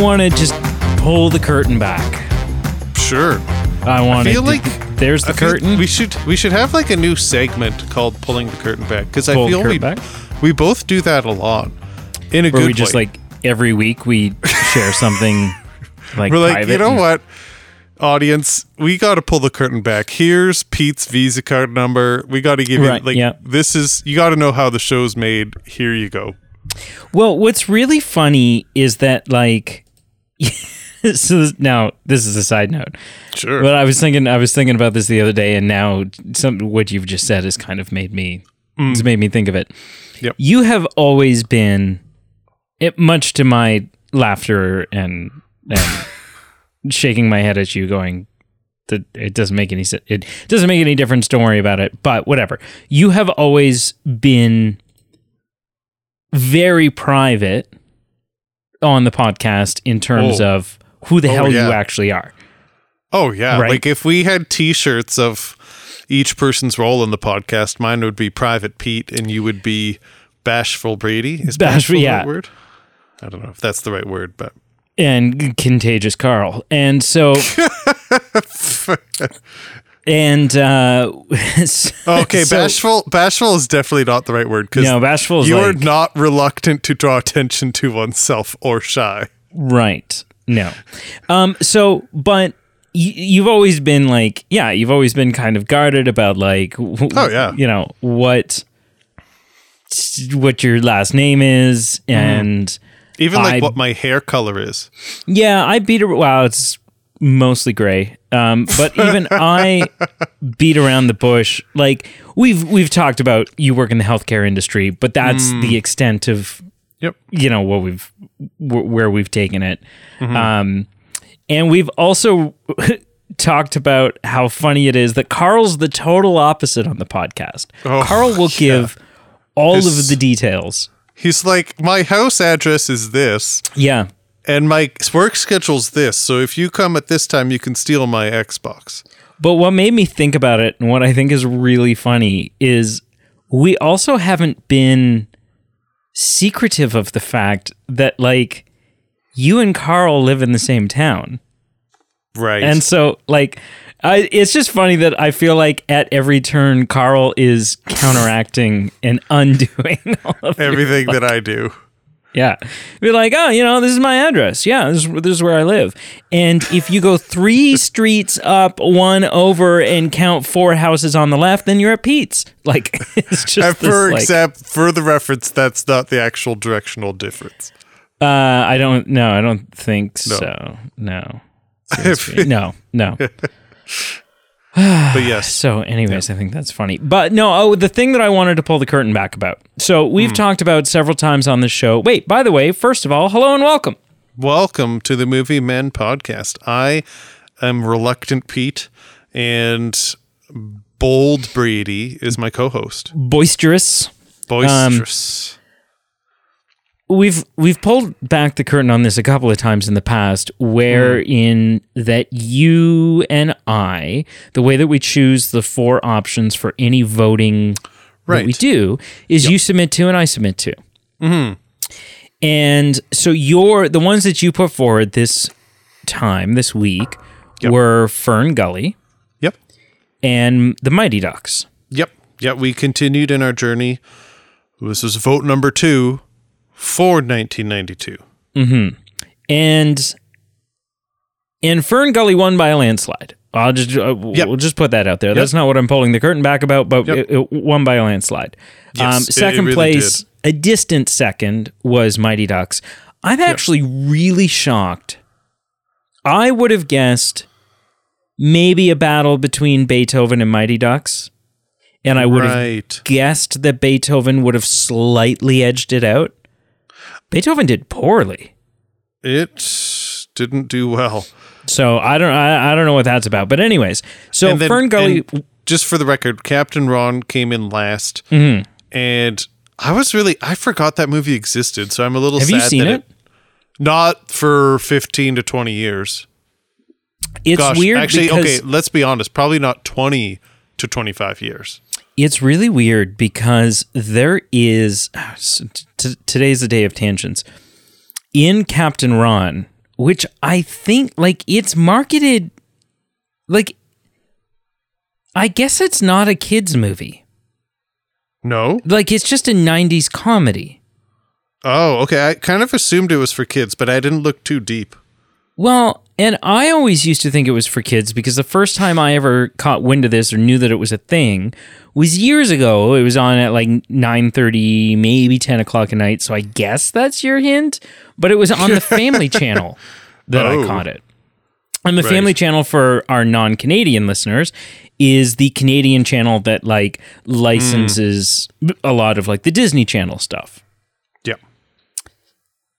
want to. I want to just pull the curtain back. Sure. I want to. feel like- there's the I feel curtain. We should we should have like a new segment called "Pulling the Curtain Back" because I Pull the feel we back? we both do that a lot in a where good we just way. like every week we share something like We're like, private you know and- what, audience, we got to pull the curtain back. Here's Pete's Visa card number. We got to give Right, you like yeah. this is you got to know how the show's made. Here you go. Well, what's really funny is that like so this, now this is a side note. Sure. But I was thinking I was thinking about this the other day and now some what you've just said has kind of made me it's made me think of it. Mm. Yep. You have always been it much to my laughter and and shaking my head at you going that it doesn't make any sense. It doesn't make any difference. Don't worry about it. But whatever. You have always been very private on the podcast in terms Oh. of who the Oh, hell yeah. you actually are. oh yeah. Right. Like if we had T-shirts of each person's role in the podcast, mine would be Private Pete, and you would be Bashful Brady. Is Bashful, bashful the yeah. right word? I don't know if that's the right word, but and contagious Carl. And so and uh okay, so- bashful. Bashful is definitely not the right word because No, bashful you are like- not reluctant to draw attention to oneself or shy. Right. No. Um. So, but you've always been like, yeah, you've always been kind of guarded about like, oh yeah. you know what, what your last name is, and Even like I- what my hair color is. yeah, I beat. ar- Well, it's mostly gray. Um. But even I beat around the bush. Like we've we've talked about you work in the healthcare industry, but that's the extent of Yep. you know what we've wh- where we've taken it um and we've also talked about how funny it is that carl's the total opposite on the podcast Oh, carl will yeah. give all His- of the details He's like, my house address is this, yeah and my work schedule's this. So if you come at this time, you can steal my Xbox. but what made me think about it and what i think is really funny is we also haven't been secretive of the fact that like you and carl live in the same town Right. And so, like, I, it's just funny that I feel like at every turn, Carl is counteracting and undoing all of your- everything that I do. Yeah. Be like, oh, you know, this is my address. Yeah, this is, this is where I live. And if you go three streets up, one over, and count four houses on the left, then you're at Pete's. Like, it's just this, for like, except for the reference, that's not the actual directional difference. uh, I don't, no, I don't think so. No. No, no. But yes, So, anyways, I think that's funny. But no, oh, the thing that I wanted to pull the curtain back about. So, we've hmm. talked about several times on the show. Wait, by the way, first of all, hello and welcome. welcome to the Movie Men podcast. I am Reluctant Pete, and Bold Brady is my co-host. Boisterous. Boisterous. Um, We've we've pulled back the curtain on this a couple of times in the past, wherein mm. that you and I, the way that we choose the four options for any voting that Right. we do, is you submit to and I submit to. Mm-hmm. And so your the ones that you put forward this time this week Yep. were Fern Gully yep. and the Mighty Ducks. Yep. Yep. We continued in our journey. This is vote number two for 1992. and and Fern Gully won by a landslide. I'll just uh, Yep. we'll just put that out there. That's not what I'm pulling the curtain back about, but Yep. it, it won by a landslide. Yes, um, second really place, a distant second, was Mighty Ducks. I'm actually really shocked. I would have guessed maybe a battle between Beethoven and Mighty Ducks, and I would have guessed that Beethoven would have slightly edged it out. Beethoven did poorly. It didn't do well. So I don't I, I don't know what that's about. But anyways, so then- Fern Gully just for the record, Captain Ron came in last, Mm-hmm. and I was really I forgot that movie existed. So I'm a little. Have sad you seen that it? Not for 15 to 20 years. it's Gosh, weird actually, okay. Let's be honest. Probably not 20 to 25 years. It's really weird because there is t- today's the day of tangents. in Captain Ron, which I think like it's marketed like I guess it's not a kids movie. No. Like it's just a 90s comedy. Oh, okay. I kind of assumed it was for kids, but I didn't look too deep. Well, and I always used to think it was for kids because the first time I ever caught wind of this or knew that it was a thing was years ago. It was on at like nine thirty, maybe ten o'clock at night. So I guess that's your hint. But it was on the Family Channel that I Oh. caught it. And the Right. Family Channel for our non-Canadian listeners is the Canadian channel that like licenses a lot of like the Disney Channel stuff. Yeah.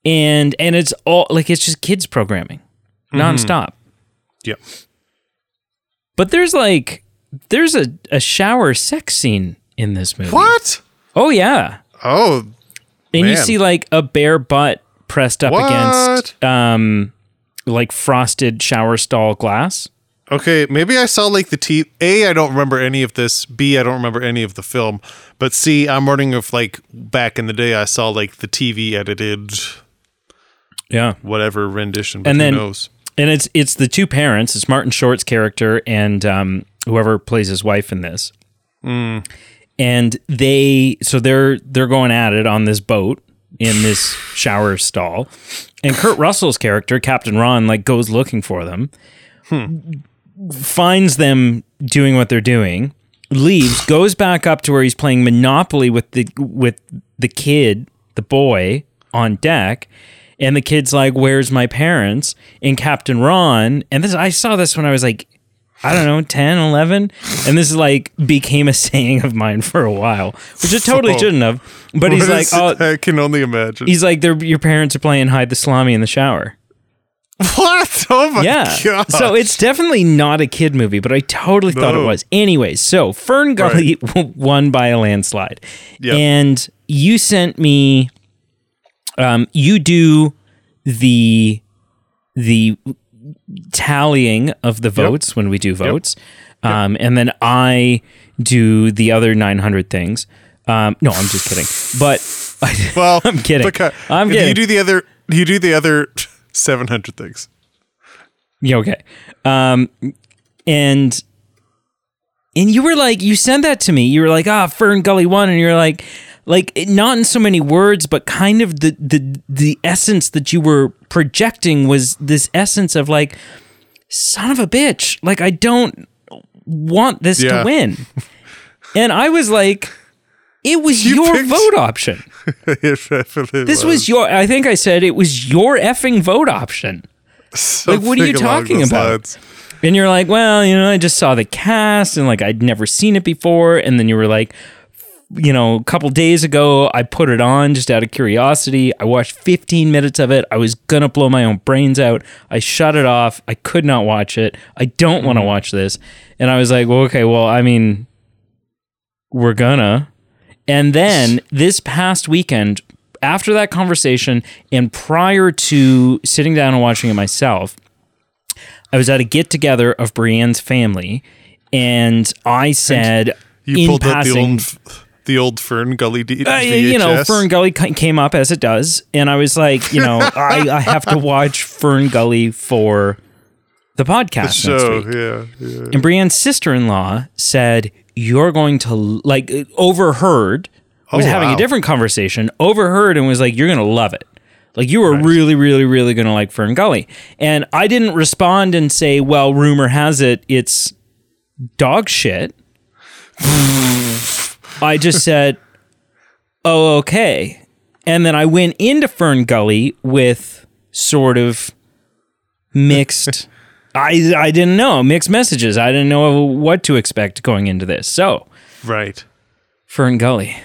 And and it's all like it's just kids programming nonstop. Yeah. But there's like there's a, a shower sex scene in this movie. What? Oh yeah. Oh, And you see like a bare butt pressed up What? against um like frosted shower stall glass. okay. Maybe I saw like the T. A, I don't remember any of this. B, I don't remember any of the film. But C, I'm wondering if like back in the day I saw like the TV edited Yeah. whatever rendition. And who then- knows? And it's it's the two parents, it's Martin Short's character and um whoever plays his wife in this. And they so they're they're going at it on this boat in this shower stall. And Kurt Russell's character, Captain Ron, like goes looking for them. Finds them doing what they're doing, leaves, goes back up to where he's playing Monopoly with the with the kid, the boy, on deck. And the kid's like, Where's my parents? And Captain Ron, and this I saw this when I was like I don't know, 10, 11. And this is like became a saying of mine for a while, which it totally shouldn't have. But he's like, oh. I can only imagine. he's like, your parents are playing hide the salami in the shower. what? Oh my Yeah. god! So it's definitely not a kid movie, but I totally thought it was. Anyways, so Fern Gully won by a landslide. Yep. And you sent me um you do the the tallying of the votes when we do votes. Um and then I do the other 900 things. Um no, I'm just kidding. But well, I'm kidding. I'm if You do the other. You do the other seven hundred things. Yeah, okay. Um, and and you were like, you sent that to me. You were like, ah, Fern Gully one, and you're like, like not in so many words, but kind of the the the essence that you were projecting was this essence of like, son of a bitch, like I don't want this Yeah. to win. and I was like, it was You your picked- vote option. This was your. I think I said it was your effing vote option. like, what are you talking about? lines. And you're like, well, you know, I just saw the cast and like I'd never seen it before. And then you were like, you know, a couple days ago, I put it on just out of curiosity. I watched 15 minutes of it. I was going to blow my own brains out. I shut it off. I could not watch it. I don't want to mm-hmm. watch this. And I was like, well, okay, well, I mean, we're gonna. And then this past weekend, after that conversation and prior to sitting down and watching it myself, I was at a get together of Brienne's family, and I said, You in pulled passing, the old, the old Fern Gully D- uh, you know, Fern Gully came up as it does, and I was like, you know, I, I have to watch Fern Gully for the podcast show. Yeah, yeah. And Brienne's sister-in-law said, "You're going to like overheard." Was Oh, having wow. a different conversation, overheard, and was like, "You're going to love it." Like you were really, really, really going to like Fern Gully, and I didn't respond and say, "Well, rumor has it it's dog shit." I just said, "Oh, okay," and then I went into Fern Gully with sort of mixed. I I didn't know mixed messages. I didn't know what to expect going into this. So Right. Fern Gully,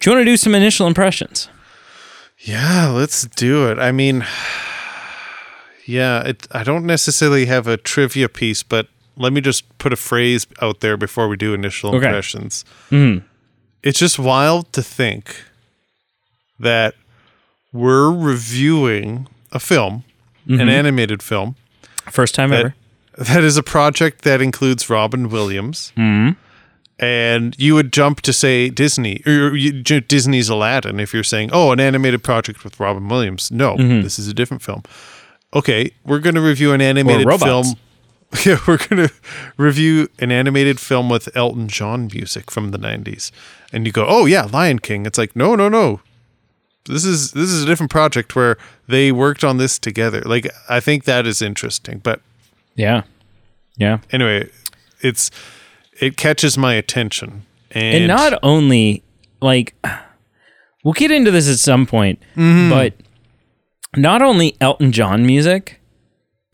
do you want to do some initial impressions? Yeah, let's do it. I mean, yeah, it, I don't necessarily have a trivia piece, but let me just put a phrase out there before we do initial Okay. impressions. Mm-hmm. It's just wild to think that we're reviewing a film, an mm-hmm. animated film, First time that, ever. that is a project that includes Robin Williams mm-hmm. and you would jump to say Disney or you, Disney's Aladdin if you're saying, "Oh, an animated project with Robin Williams." No, mm-hmm. this is a different film. Okay, we're going to review an animated film. Yeah, we're going to review an animated film with Elton John music from the 90s. And you go, "Oh yeah, Lion King." It's like, "No, no, no. This is this is a different project where they worked on this together." Like I think that is interesting, but Yeah. Yeah. anyway, it's it catches my attention. And, And not only like we'll get into this at some point, Mm-hmm. but not only Elton John music,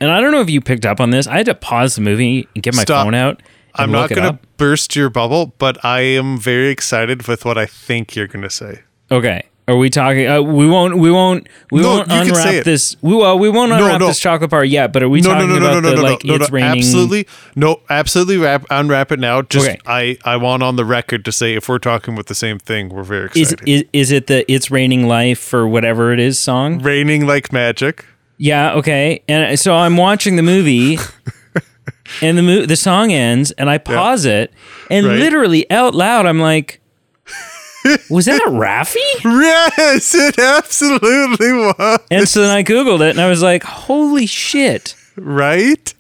and I don't know if you picked up on this. I had to pause the movie and get my Stop. phone out. I'm not going to burst your bubble, but I am very excited with what I think you're going to say. Okay. Are we talking? Uh, we won't. We won't. We No, won't you can say unwrap this. We, well, we won't unwrap no. this chocolate bar yet. But are we No, no, talking no, no, about no, no, the no, like no, no, it's raining? Absolutely, no, absolutely. Wrap, unwrap it now. Just Okay. I, I want on the record to say if we're talking about the same thing, we're very Is, excited. is is it the "It's Raining Life" or whatever it is song? Raining like magic. Yeah, okay. And so I'm watching the movie, and the mo- the song ends, and I pause it, and Right. literally out loud, I'm like, "Was that Raffi?" Yes, it absolutely was. And so then I googled it, and I was like, "Holy shit!" Right?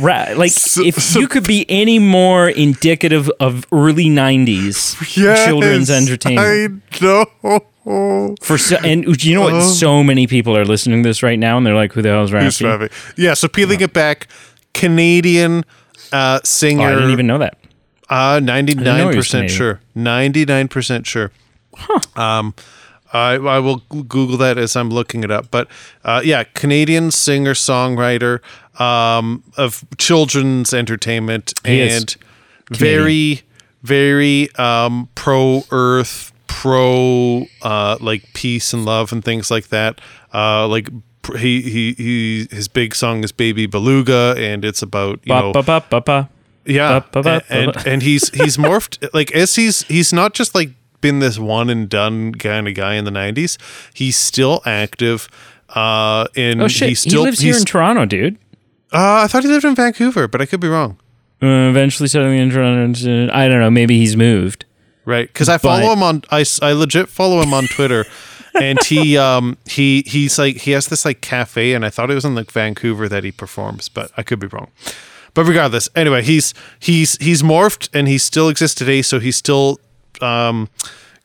Ra- like, So- if so- you could be any more indicative of early '90s Yes, children's entertainment, I know. For so, and you know what? So many people are listening to this right now, and they're like, "Who the hell is Who's Raffi?" Yeah, so peeling it back, Canadian uh, singer. Oh, I didn't even know that. Uh, 99% sure. 99% sure. Um, I, I will Google that as I'm looking it up. But uh, yeah, Canadian singer songwriter um, of children's entertainment He and very, very um, pro earth, pro uh, like peace and love and things like that. Uh, like he, he, he, his big song is Baby Beluga, and it's about, you know, Ba, ba, ba, ba, yeah, and, and and he's he's morphed like as he's he's not just like been this one and done kind of guy in the '90s. He's still active. Uh, in Oh shit! he's still he lives here in Toronto, dude. uh, I thought he lived in Vancouver, but I could be wrong. Uh, eventually settling in Toronto. I don't know. Maybe he's moved. Right, because I follow But- him on I, I legit follow him on Twitter, and he um he he's like he has this like cafe, and I thought it was in like Vancouver that he performs, but I could be wrong. But regardless, anyway, he's he's he's morphed and he still exists today, so he still um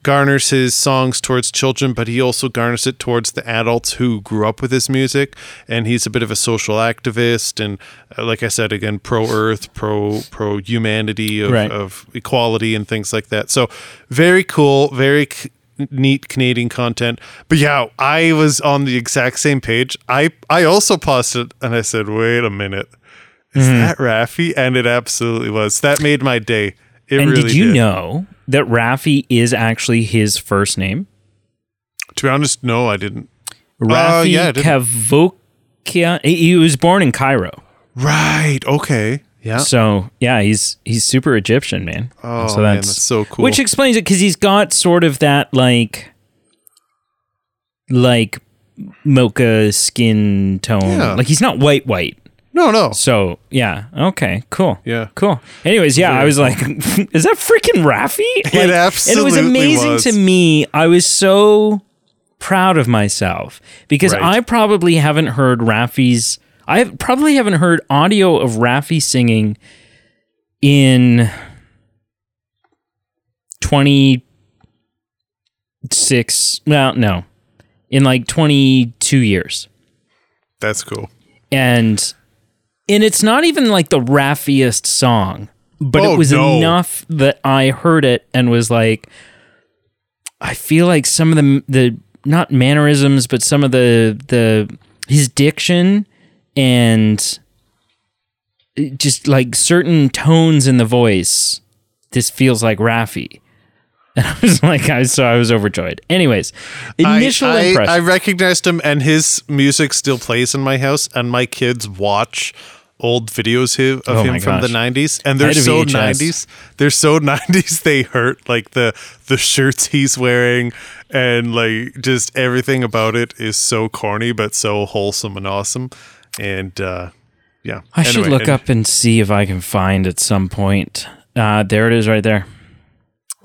garners his songs towards children, but he also garners it towards the adults who grew up with his music. And he's a bit of a social activist, and uh, like I said again, pro Earth, pro pro humanity of, Right. of equality and things like that. So very cool, very c- neat Canadian content. But yeah, I was on the exact same page. I I also paused it and I said, wait a minute. Is Mm-hmm. that Raffi? And it absolutely was. That made my day. It and really did you did. know that Raffi is actually his first name? To be honest, no, I didn't. Rafi oh, yeah, I. Cavoukian. He was born in Cairo. Right. Okay. Yeah. So yeah, he's he's super Egyptian, man. Oh, so man, that's so cool. Which explains it because he's got sort of that like, like mocha skin tone. Yeah. Like he's not white white. No, no. So yeah, okay, cool. Yeah. Cool. Anyways, yeah, I was like, is that freaking Raffi? Like, it absolutely And it was amazing was. to me. I was so proud of myself because Right. I probably haven't heard Raffi's. I probably haven't heard audio of Raffy singing in twenty six. Well, no, in like twenty two years That's cool. and and it's not even like the raffiest song but Oh, it was no. enough that i heard it and was like i feel like some of the the not mannerisms but some of the the his diction and uh, just like certain tones in the voice this feels like Raffi. And I was like, I so I was overjoyed. Anyways, initial I, I, impression. I recognized him, and his music still plays in my house, and my kids watch old videos of Oh him from the 90s and they're so 90s they're so 90s they hurt like the the shirts he's wearing and like just everything about it is so corny but so wholesome and awesome and uh yeah I should look and- up and see if I can find at some point Uh, there it is, right there.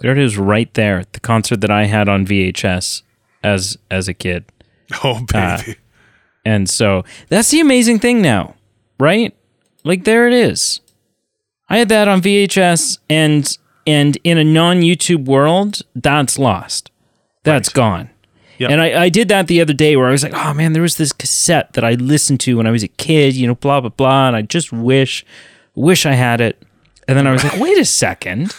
There it is, right there. The concert that I had on VHS as as a kid, Oh baby. Uh, and so that's the amazing thing now, right? Like there it is. I had that on VHS, and and in a non YouTube world, that's lost. That's gone. Yep. And I, I did that the other day where I was like, oh man, there was this cassette that I listened to when I was a kid, you know, blah blah blah, and I just wish, wish I had it. And then I was like, wait a second.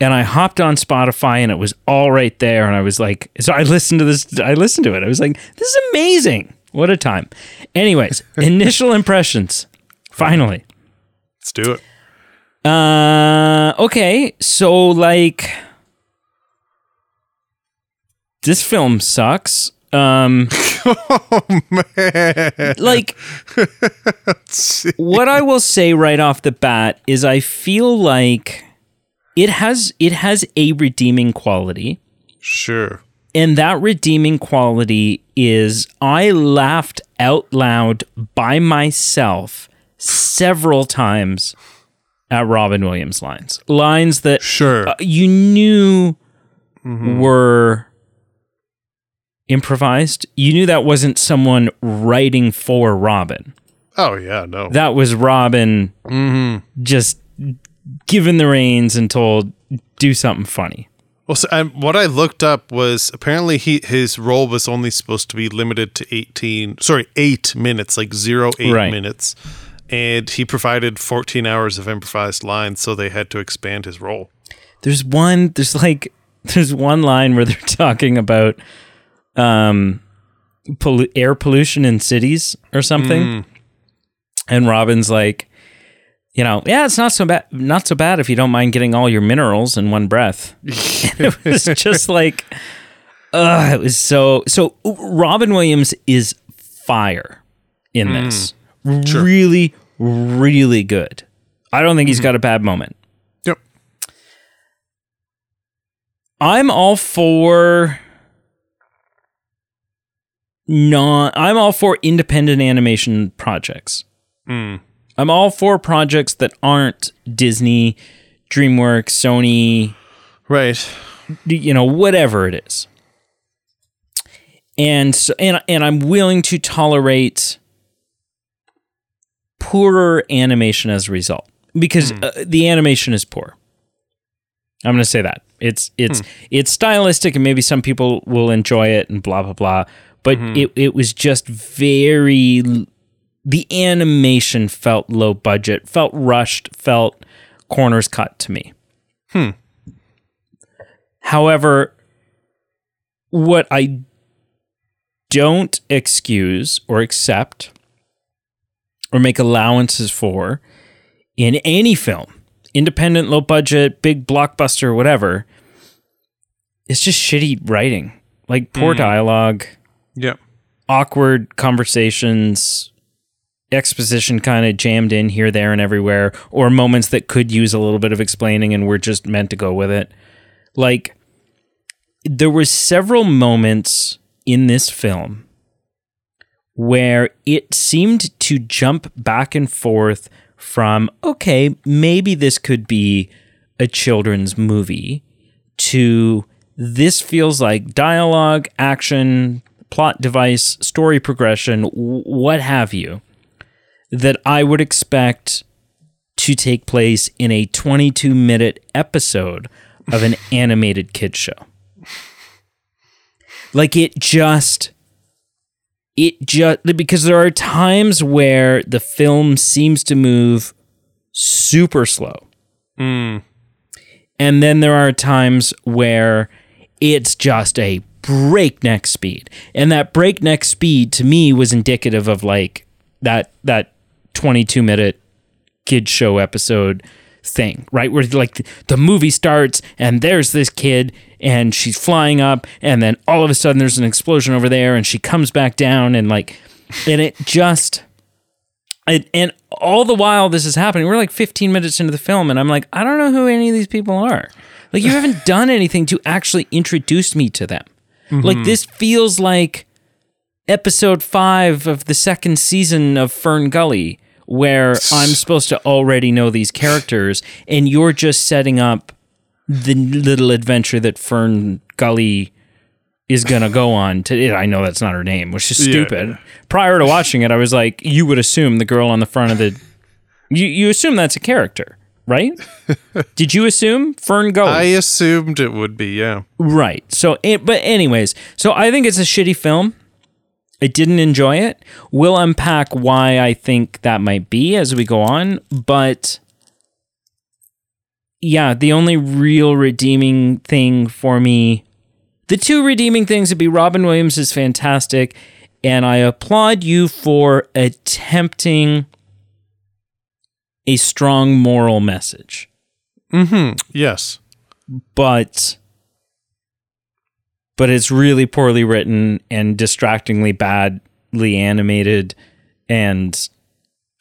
And I hopped on Spotify and it was all right there. And I was like, so I listened to this, I listened to it. I was like, this is amazing. What a time. Anyways, initial impressions. Finally. Let's do it. Uh, okay. So, like, this film sucks. Um, like, what I will say right off the bat is I feel like it has it has a redeeming quality. Sure. And that redeeming quality is I laughed out loud by myself several times at Robin Williams lines. Lines that Sure. uh, you knew were improvised. You knew that wasn't someone writing for Robin. oh yeah, no. That was Robin just given the reins and told, do something funny. Well, so, and what I looked up was apparently he his role was only supposed to be limited to eighteen, sorry, eight minutes, like zero eight Right. minutes, and he provided fourteen hours of improvised lines, so they had to expand his role. There's one, there's like, there's one line where they're talking about um, pollu- air pollution in cities or something. And Robin's like, you know, yeah, it's not so bad, not so bad if you don't mind getting all your minerals in one breath. it was just like, uh, it was so. So Robin Williams is fire in this. Really, really good. I don't think he's got a bad moment. Yep. I'm all for non I'm all for independent animation projects. I'm all for projects that aren't Disney, DreamWorks, Sony, Right. you know, whatever it is. And so, and and I'm willing to tolerate poorer animation as a result because hmm. uh, the animation is poor. I'm going to say that. It's it's hmm. it's stylistic and maybe some people will enjoy it and blah blah blah, but hmm. it it was just very the animation felt low budget, felt rushed, felt corners cut to me. Hmm. However, what I don't excuse or accept or make allowances for in any film, independent, low budget, big blockbuster, whatever, it's just shitty writing. Like poor dialogue, Yep. awkward conversations, exposition kind of jammed in here, there, and everywhere, or moments that could use a little bit of explaining and we're just meant to go with it. Like, there were several moments in this film where it seemed to jump back and forth from, okay, maybe this could be a children's movie, to this feels like dialogue, action, plot device, story progression, what have you, that I would expect to take place in a 22 minute episode of an animated kid show. Like it just it just because there are times where the film seems to move super slow. Hmm. And then there are times where it's just a breakneck speed. And that breakneck speed to me was indicative of like that that 22 minute kid show episode thing, right? Where like the movie starts and there's this kid and she's flying up and then all of a sudden there's an explosion over there and she comes back down and like and it just and, and all the while this is happening, we're like 15 minutes into the film and I'm like, I don't know who any of these people are. Like you haven't done anything to actually introduce me to them. Mm-hmm. Like this feels like episode 5 of the second season of Fern Gully where I'm supposed to already know these characters and you're just setting up the little adventure that Fern Gully is gonna go on to I know that's not her name, which is Yeah. stupid. Prior to watching it, I was like, you would assume the girl on the front of the you you assume that's a character, right? Did you assume Fern Gully? I assumed it would be, yeah. Right. So, it, but anyways, so I think it's a shitty film. I didn't enjoy it. We'll unpack why I think that might be as we go on, but yeah, the only real redeeming thing for me, the two redeeming things would be Robin Williams is fantastic, and I applaud you for attempting a strong moral message. Mhm, yes. but but it's really poorly written and distractingly badly animated and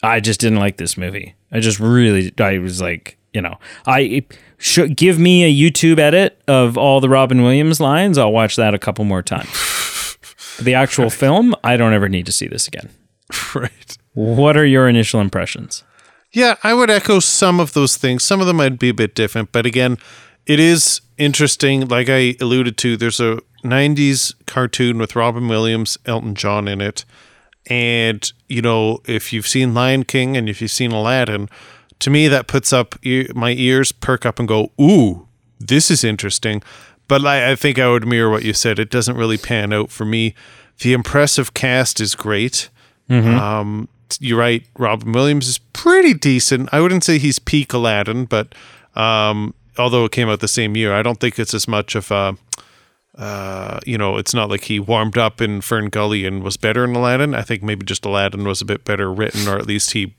I just didn't like this movie. I just really I was like, you know, I should give me a YouTube edit of all the Robin Williams lines. I'll watch that a couple more times. the actual film, I don't ever need to see this again. Right. What are your initial impressions? Yeah, I would echo some of those things. Some of them might be a bit different, but again, it is interesting. Like I alluded to, there's a 90s cartoon with Robin Williams, Elton John in it. And, you know, if you've seen Lion King and if you've seen Aladdin, to me, that puts up my ears perk up and go, ooh, this is interesting. But I, I think I would mirror what you said. It doesn't really pan out for me. The impressive cast is great. Um, you're right. Robin Williams is pretty decent. I wouldn't say he's peak Aladdin, but um, although it came out the same year, I don't think it's as much of a. Uh, you know, it's not like he warmed up in Fern Gully and was better in Aladdin. I think maybe just Aladdin was a bit better written, or at least he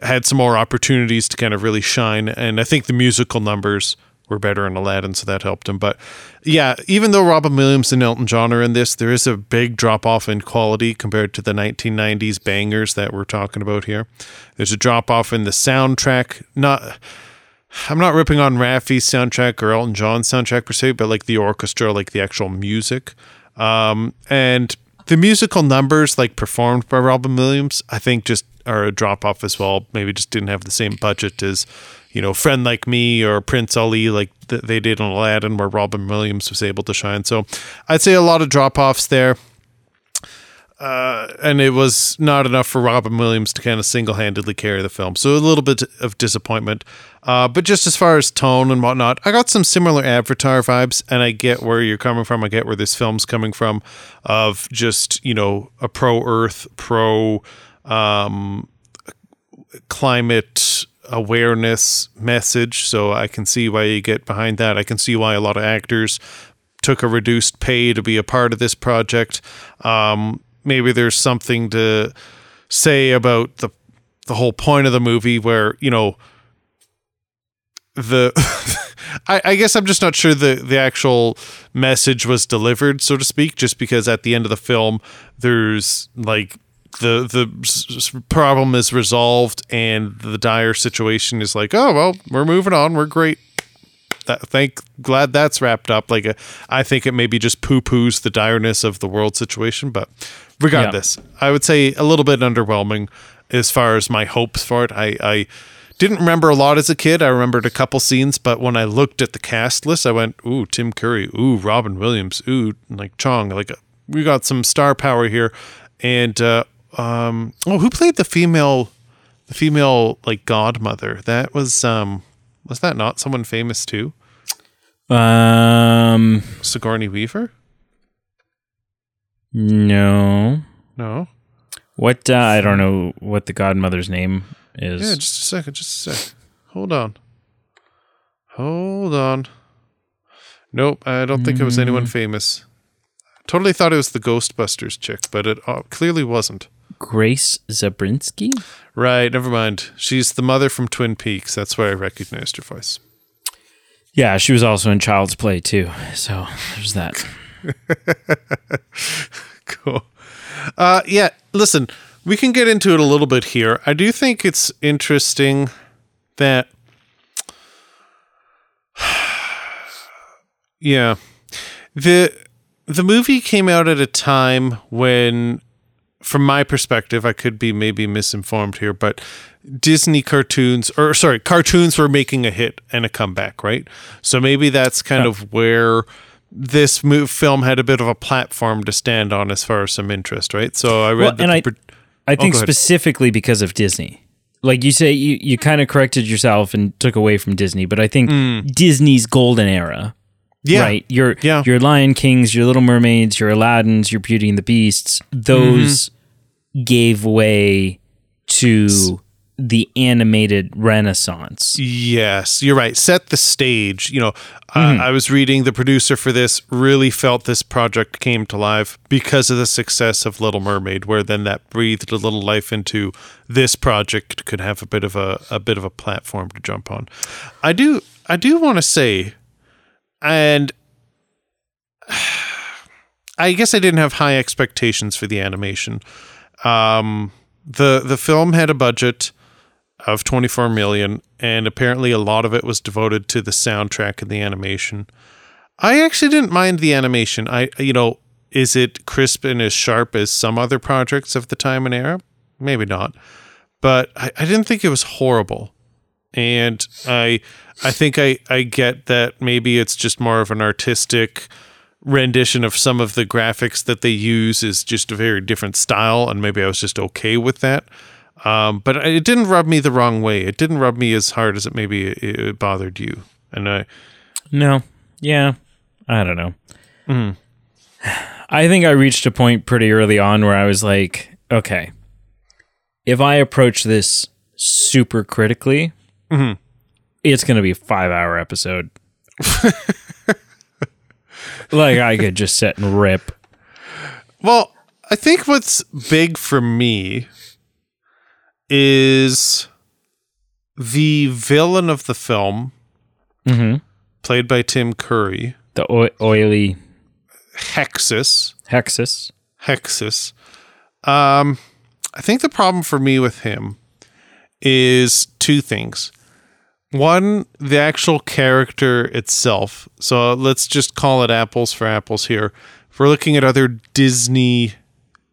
had some more opportunities to kind of really shine. And I think the musical numbers were better in Aladdin, so that helped him. But yeah, even though Robin Williams and Elton John are in this, there is a big drop off in quality compared to the 1990s bangers that we're talking about here. There's a drop off in the soundtrack. Not. I'm not ripping on Raffi's soundtrack or Elton John's soundtrack per se, but like the orchestra, like the actual music. Um, and the musical numbers, like performed by Robin Williams, I think just are a drop off as well. Maybe just didn't have the same budget as, you know, Friend Like Me or Prince Ali, like th- they did on Aladdin, where Robin Williams was able to shine. So I'd say a lot of drop offs there. Uh, and it was not enough for Robin Williams to kind of single handedly carry the film. So a little bit of disappointment. Uh, but just as far as tone and whatnot, I got some similar Avatar vibes, and I get where you're coming from. I get where this film's coming from, of just you know a pro Earth, pro um, climate awareness message. So I can see why you get behind that. I can see why a lot of actors took a reduced pay to be a part of this project. Um, maybe there's something to say about the the whole point of the movie where you know the I, I guess I'm just not sure the the actual message was delivered, so to speak, just because at the end of the film there's like the the problem is resolved and the dire situation is like, oh well, we're moving on, we're great. That, thank glad that's wrapped up. Like, a, I think it maybe just poo poos the direness of the world situation, but regardless, I would say a little bit underwhelming as far as my hopes for it. I, I didn't remember a lot as a kid. I remembered a couple scenes, but when I looked at the cast list, I went, "Ooh, Tim Curry, ooh, Robin Williams, ooh, like Chong, like we got some star power here." And uh, um, oh, who played the female, the female like godmother? That was um, was that not someone famous too? Um Sigourney Weaver? no. No. What uh, I don't know what the godmother's name is. Yeah, just a second, just a sec. Hold on. Hold on. Nope, I don't think it was anyone famous. Totally thought it was the Ghostbusters chick, but it uh, clearly wasn't. Grace Zabriskie? Right, never mind. She's the mother from Twin Peaks. That's where I recognized her voice. Yeah, she was also in Child's Play too. So there's that. Cool. Uh, yeah, listen, we can get into it a little bit here. I do think it's interesting that. yeah. The the movie came out at a time when from my perspective, I could be maybe misinformed here, but Disney cartoons, or sorry, cartoons were making a hit and a comeback, right? So maybe that's kind Yeah. of where this move film had a bit of a platform to stand on as far as some interest, right? So I read Well, that the I- pro- I think ahead. specifically because of Disney. Like you say, you, you kind of corrected yourself and took away from Disney, but I think Disney's golden era, yeah, right? Your Yeah. your Lion Kings, your Little Mermaids, your Aladdin's, your Beauty and the Beasts, those Mm-hmm. gave way to the animated renaissance. Yes, you're right. Set the stage. You know, uh, I was reading the producer for this really felt this project came to life because of the success of Little Mermaid, where then that breathed a little life into this project could have a bit of a, a bit of a platform to jump on. I do I do want to say, and I guess I didn't have high expectations for the animation. Um, the the film had a budget of 24 million and apparently a lot of it was devoted to the soundtrack and the animation. I actually didn't mind the animation. I you know, is it crisp and as sharp as some other projects of the time and era? Maybe not. But I, I didn't think it was horrible. And I I think I, I get that maybe it's just more of an artistic rendition of some of the graphics that they use is just a very different style and maybe I was just okay with that. Um, but it didn't rub me the wrong way. It didn't rub me as hard as it maybe it, it bothered you. And I No, yeah, I don't know. Mm. I think I reached a point pretty early on where I was like, okay, if I approach this super critically, Mhm. it's going to be a five hour episode. like I could just sit and rip. Well, I think what's big for me is the villain of the film, Mhm. played by Tim Curry, The oi- oily Hexxus. Hexxus. Hexxus. Um, I think the problem for me with him is two things. One, the actual character itself. So let's just call it apples for apples here. If we're looking at other Disney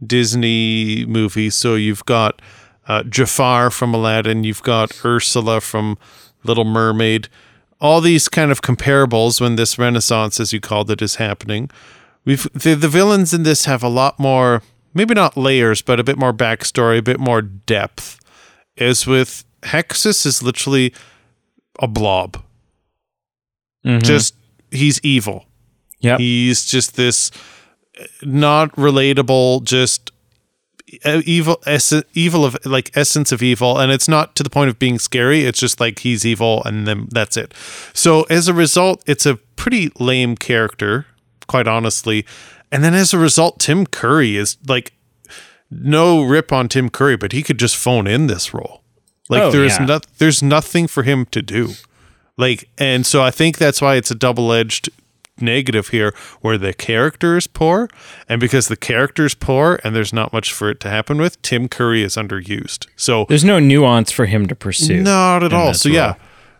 Disney movies, so you've got uh, Jafar from Aladdin, you've got Ursula from Little Mermaid. All these kind of comparables when this renaissance, as you called it, is happening. We've the, the villains in this have a lot more, maybe not layers, but a bit more backstory, a bit more depth. As with Hexxus is literally a blob. Mhm. Just he's evil. Yep. He's just this uh, not relatable, just evil, ess- evil of like essence of evil, and it's not to the point of being scary. It's just like he's evil, and then that's it. So as a result, it's a pretty lame character, quite honestly. And then as a result, Tim Curry is like no rip on Tim Curry, but he could just phone in this role. Like Oh, there's yeah. no, there's nothing for him to do. Like, and so I think that's why it's a double edged negative here, where the character is poor, and because the character is poor and there's not much for it to happen with, Tim Curry is underused. So There's no nuance for him to pursue. not at all. this So yeah,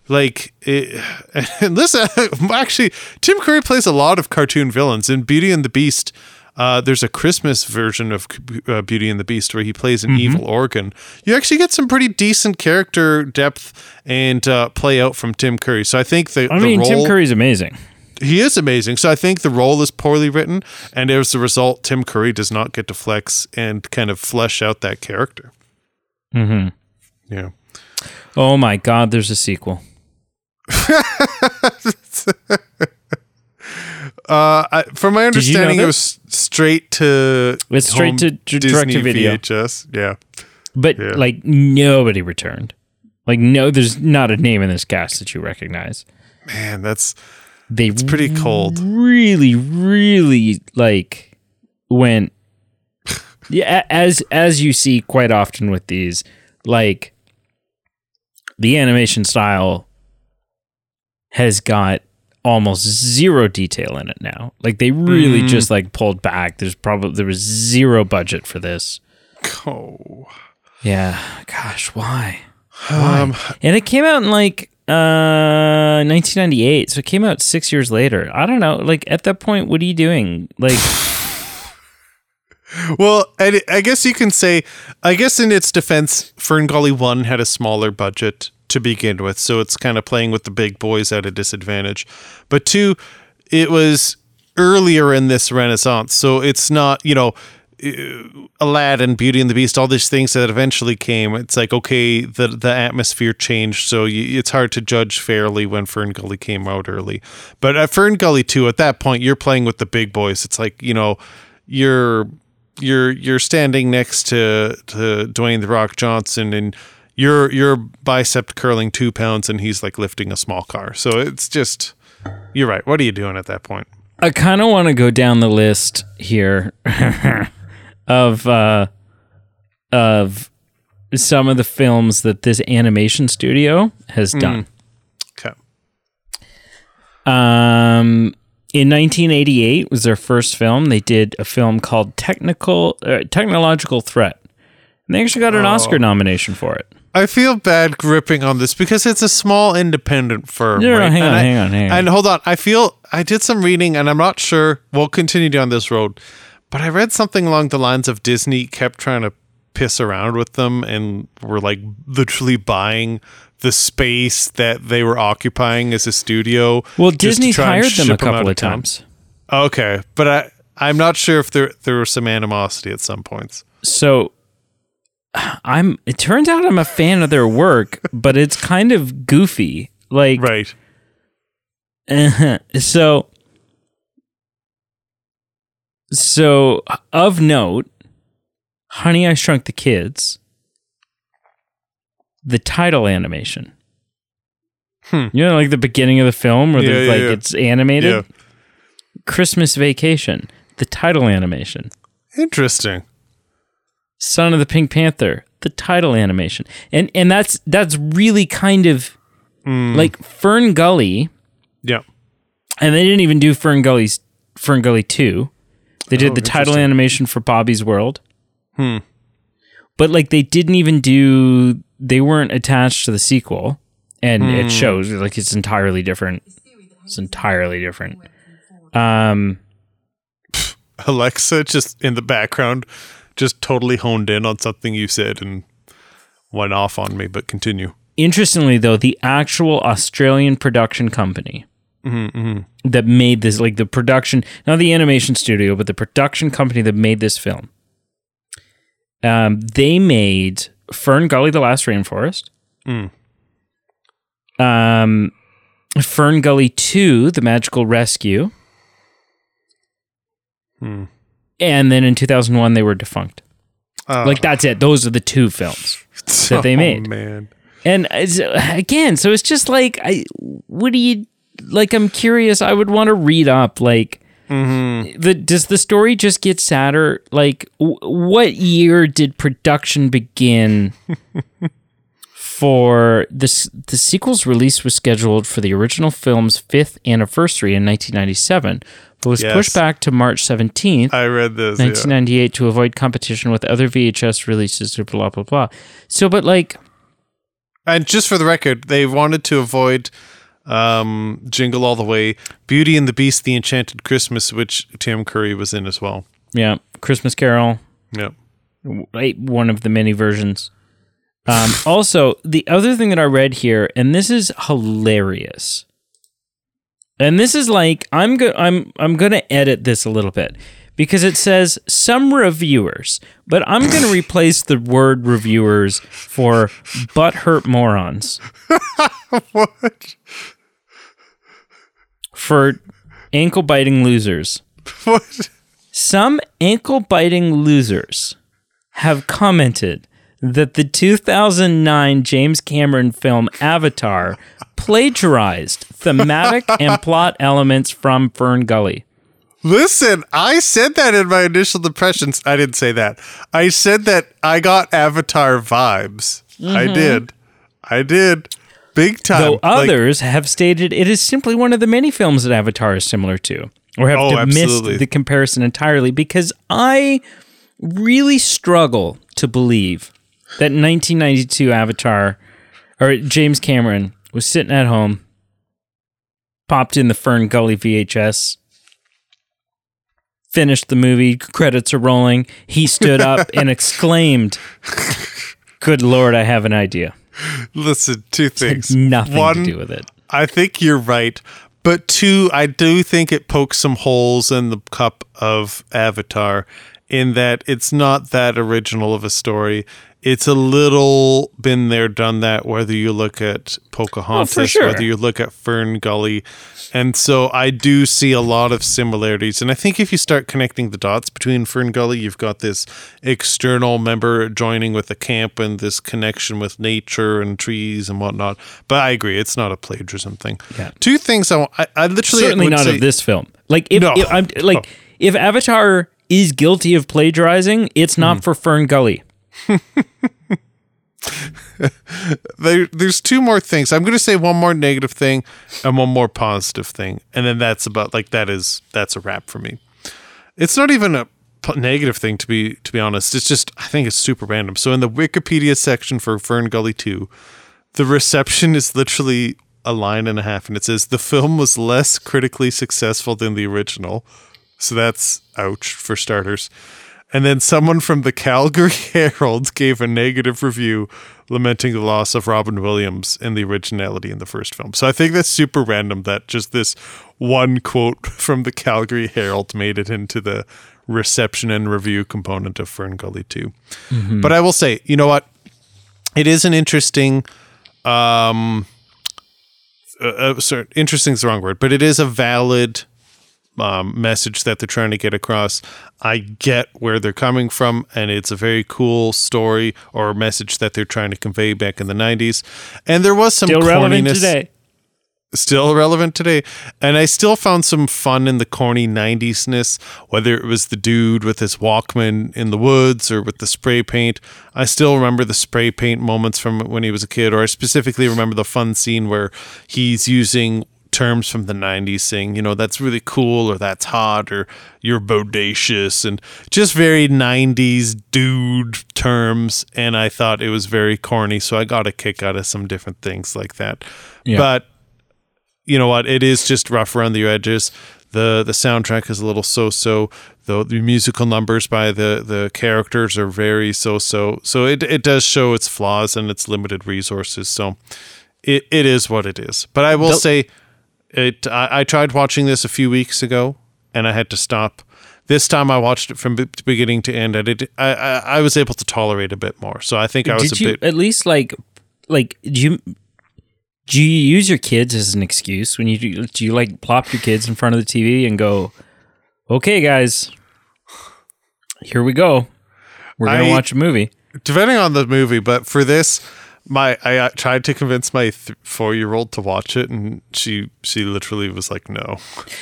like it, and listen, actually, Tim Curry plays a lot of cartoon villains in Beauty and the Beast. Uh, there's a Christmas version of uh, Beauty and the Beast where he plays an Mm-hmm. evil organ. You actually get some pretty decent character depth and uh, play out from Tim Curry. So I think the, I the mean, role, Tim Curry's amazing. He is amazing. So I think the role is poorly written, and as a result, Tim Curry does not get to flex and kind of flesh out that character. hmm Yeah. Oh my God, there's a sequel. Uh, I, from my you know understanding, it was straight to It's straight to d- direct-to-video. VHS. Yeah, But Yeah. like nobody returned. Like no, there's not a name in this cast that you recognize. man, that's They it's pretty cold. really, really like went. Yeah, as as you see quite often with these, like the animation style has got almost zero detail in it now. Like they really Mm. just like pulled back. There's probably there was zero budget for this. Oh, Yeah, gosh, why? Why? um, And it came out in like uh 1998, so it came out 6 years later. I don't know, like at that point what are you doing? Like Well, and I guess you can say, I guess in its defense, Fern Gully 1 had a smaller budget to begin with. So it's kind of playing with the big boys at a disadvantage. But two, it was earlier in this renaissance. So it's not, you know, Uh, Aladdin, Beauty and the Beast, all these things that eventually came. It's like okay, the the atmosphere changed, so you, it's hard to judge fairly when Fern Gully came out early. But at Fern Gully too, at that point, you're playing with the big boys. It's like you know, you're you're you're standing next to to Dwayne the Rock Johnson, and you're you're bicep curling two pounds, and he's like lifting a small car. So it's just you're right. What are you doing at that point? I kind of want to go down the list here of uh, of some of the films that this animation studio has done. Okay. Um, in 1988 was their first film. They did a film called Technical uh, Technological Threat. And they actually got an Oscar nomination for it. I feel bad gripping on this because it's a small independent firm. No, right? hang on, and I- hang on, hang on. And hold on, I feel I did some reading, and I'm not sure. We'll continue down this road, but I read something along the lines of Disney kept trying to piss around with them, and were like literally buying the space that they were occupying as a studio. Well, just to Disney's try and hired them a ship 'em out couple of of times. Okay, but I I'm not sure if there there was some animosity at some points. So I'm it turns out I'm a fan of their work, but it's kind of goofy. Like Right. Uh-huh. So, so of note, Honey, I Shrunk the Kids, the title animation. Hmm. You know, like the beginning of the film where Yeah, yeah, like yeah. it's animated. Yeah. Christmas Vacation, the title animation. Interesting. Son of the Pink Panther, the title animation, and and that's that's really kind of Hmm. like Fern Gully. Yeah. And they didn't even do Fern Gully's Fern Gully 2. They did Oh, the title animation for Bobby's World. Hmm. But like they didn't even do they weren't attached to the sequel. And Hmm. it shows like it's entirely different. It's entirely different. Um Alexa just in the background just totally honed in on something you said and went off on me, but continue. interestingly though, the actual Australian production company Mm-hmm, that made this like the production not the animation studio, but the production company that made this film. Um, they made Fern Gully, The Last Rainforest. Mm. Um, Fern Gully 2, The Magical Rescue. Hmm. And then in 2001, they were defunct. Uh, Like, that's it. Those are the two films. that they oh, made. man. And again, so it's just like, I, what do you, like, I'm curious. I would want to read up, like, mm-hmm. the does the story just get sadder? Like, w- what year did production begin for this? The sequel's release was scheduled for the original film's fifth anniversary in 1997, but was Yes. pushed back to March 17th. I read this. yeah. 1998 to avoid competition with other VHS releases, blah blah blah. So, but like, And just for the record, they wanted to avoid um, Jingle All the Way, Beauty and the Beast, The Enchanted Christmas, which Tim Curry was in as well. yeah, Christmas Carol, Yeah. one of the many versions. Um, also, the other thing that I read here, and this is hilarious, and this is like I'm go- I'm I'm gonna edit this a little bit because it says some reviewers, but I'm gonna replace the word reviewers for butthurt morons What? For ankle biting losers. What? Some ankle biting losers have commented that the 2009 James Cameron film Avatar plagiarized thematic and plot elements from Fern Gully. Listen, I said that in my initial impressions. I didn't say that. I said that I got Avatar vibes. I mm-hmm. did. I did. Big time. Though Like, others have stated it is simply one of the many films that Avatar is similar to, or have Oh, missed the comparison entirely because I really struggle to believe that 1992 Avatar or James Cameron was sitting at home, popped in the Fern Gully VHS, finished the movie, credits are rolling. He stood up and exclaimed, Good Lord, I have an idea. Listen, two things. Nothing One, to do with it. I think you're right. But two, I do think it pokes some holes in the cup of Avatar in that it's not that original of a story. It's a little been there, done that, whether you look at Pocahontas, oh, sure. whether you look at Fern Gully. And so I do see a lot of similarities. And I think if you start connecting the dots between Fern Gully, you've got this external member joining with the camp and this connection with nature and trees and whatnot. But I agree, it's not a plagiarism thing. Yeah. Two things I, I, I literally Certainly not say- of this film. Like if, No. if I'm like oh. if Avatar is guilty of plagiarizing, it's not Hmm. for Fern Gully. there, there's two more things. I'm going to say one more negative thing and one more positive thing, and then that's about like that is that's a wrap for me. It's not even a negative thing to be to be honest. It's just I think it's super random. So in the Wikipedia section for Fern Gully 2, the reception is literally a line and a half, and it says the film was less critically successful than the original. So that's ouch for starters. And then someone from the Calgary Herald gave a negative review lamenting the loss of Robin Williams and the originality in the first film. So I think that's super random that just this one quote from the Calgary Herald made it into the reception and review component of Fern Gully 2. But I will say, you know what? It is an interesting um uh, uh, sorry, interesting is the wrong word, but it is a valid um, message that they're trying to get across. I get where they're coming from, and it's a very cool story or message that they're trying to convey back in the 90s. And there was some Still relevant today. still relevant today. And I still found some fun in the corny 90s-ness, whether it was the dude with his Walkman in the woods or with the spray paint. I still remember the spray paint moments from when he was a kid, or I specifically remember the fun scene where he's using terms from the 90s saying, you know, that's really cool or that's hot or you're bodacious and just very 90s dude terms. And I thought it was very corny. So I got a kick out of some different things like that. Yeah. But you know what? It is just rough around the edges. the The soundtrack is a little so so. The, the musical numbers by the the characters are very so so. So it it does show its flaws and its limited resources. So it, it is what it is. But I will The- say, it. I, I tried watching this a few weeks ago, and I had to stop. This time I watched it from beginning to end. I did. I, I I was able to tolerate a bit more. So I think I was Did a you bit. at least like like do you do you use your kids as an excuse when you do, do you like plop your kids in front of the TV and go, "Okay, guys, here we go. We're gonna I- watch a movie." depending on the movie, but for this, my I uh, tried to convince my th- four year old to watch it, and she she literally was like, "No."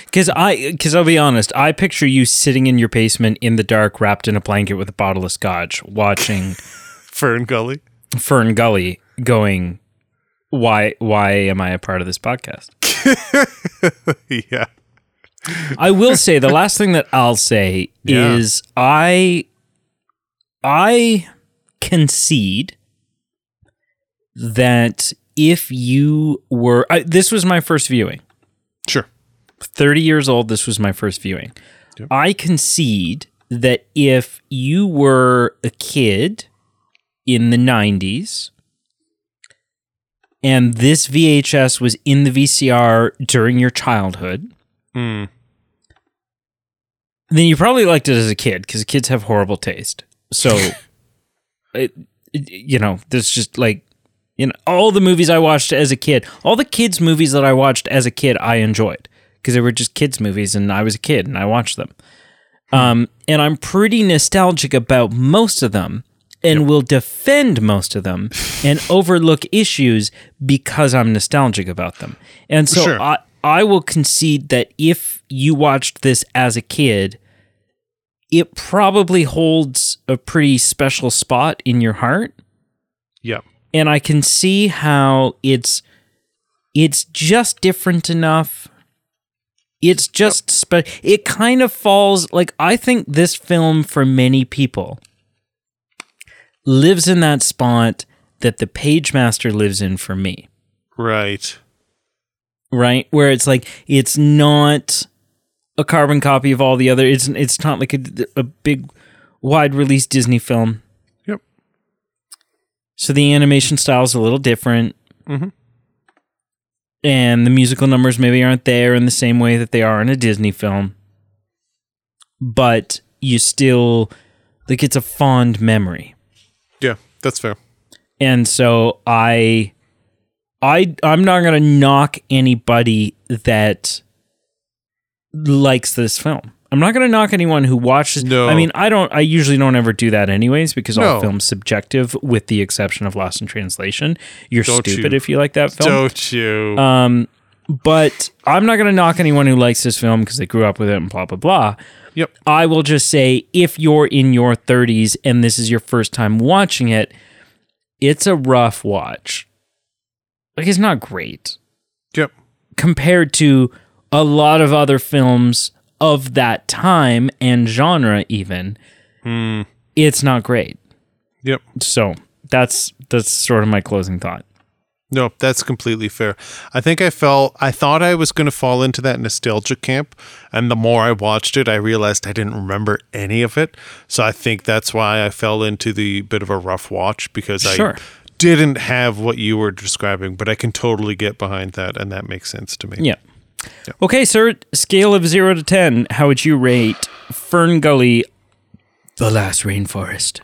Because I, because I'll be honest, I picture you sitting in your basement in the dark, wrapped in a blanket with a bottle of scotch, watching Fern Gully. Fern Gully, going, "Why, why am I a part of this podcast?" yeah, I will say the last thing that I'll say Yeah. is I, I concede that if you were, I, this was my first viewing. sure. 30 years old, this was my first viewing. I concede that if you were a kid in the 90s and this VHS was in the VCR during your childhood, Mm. then you probably liked it as a kid because kids have horrible taste. So, it, it- you know, there's just like, you know, all the movies I watched as a kid, all the kids' movies that I watched as a kid, I enjoyed because they were just kids' movies and I was a kid and I watched them. Um, and I'm pretty nostalgic about most of them and will defend most of them and overlook issues because I'm nostalgic about them. And so Sure. I, I will concede that if you watched this as a kid, it probably holds a pretty special spot in your heart Yeah. And I can see how it's it's just different enough. It's just spe- it kind of falls like I think this film for many people lives in that spot that the Pagemaster lives in for me Right. right? Where it's like it's not a carbon copy of all the other. It's it's not like a, a big wide release Disney film. So the animation style is a little different. Mhm. And the musical numbers maybe aren't there in the same way that they are in a Disney film. But you still like it's a fond memory. Yeah, that's fair. And so I I I'm not going to knock anybody that likes this film. I'm not going to knock anyone who watches No. I mean, I don't I usually don't ever do that anyways because all No. films subjective with the exception of Lost in Translation. You're Don't stupid you. if you like that film. Don't you? Um but I'm not going to knock anyone who likes this film because they grew up with it and blah blah blah. yep. I will just say if you're in your 30s and this is your first time watching it, it's a rough watch. Like it's not great Yep. compared to a lot of other films of that time and genre even. Hmm. It's not great. Yep. So, that's that's sort of my closing thought. No, that's completely fair. I think I felt I thought I was going to fall into that nostalgia camp, and the more I watched it, I realized I didn't remember any of it. So I think that's why I fell into the bit of a rough watch because Sure. I didn't have what you were describing, but I can totally get behind that, and that makes sense to me. Yeah. Okay, sir. Scale of zero to ten. How would you rate Fern Gully, The Last Rainforest?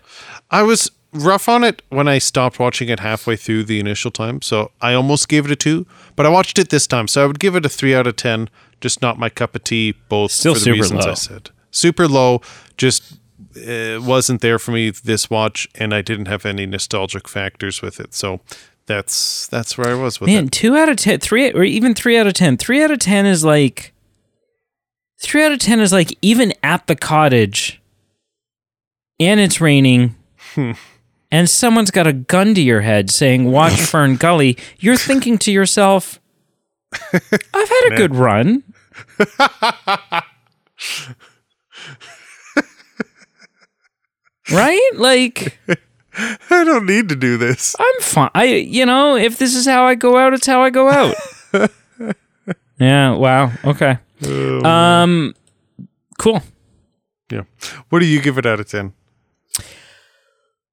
I was rough on it when I stopped watching it halfway through the initial time, so I almost gave it a two. But I watched it this time, so I would give it a three out of ten. Just not my cup of tea. Both Still for the super reasons low. I said. Super low. Just uh, wasn't there for me this watch, and I didn't have any nostalgic factors with it. So that's that's where I was with Man, it. two out of ten, three or even three out of ten. Three out of ten is like three out of ten is like even at the cottage, and it's raining, and someone's got a gun to your head saying "Watch Fern Gully." You're thinking to yourself, "I've had a good run." right? Like I don't need to do this. I'm fine. I, you know, if this is how I go out, it's how I go out. yeah. Wow. Okay. Um. Cool. Yeah. What do you give it out of ten?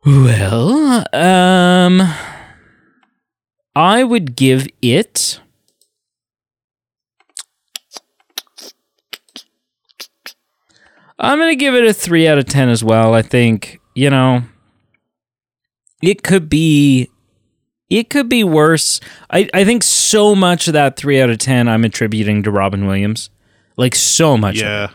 Well, um, I would give it. I'm gonna give it a three out of ten as well. I think you know, it could be, it could be worse. I I think so much of that three out of ten I'm attributing to Robin Williams, like so much. of it. Yeah.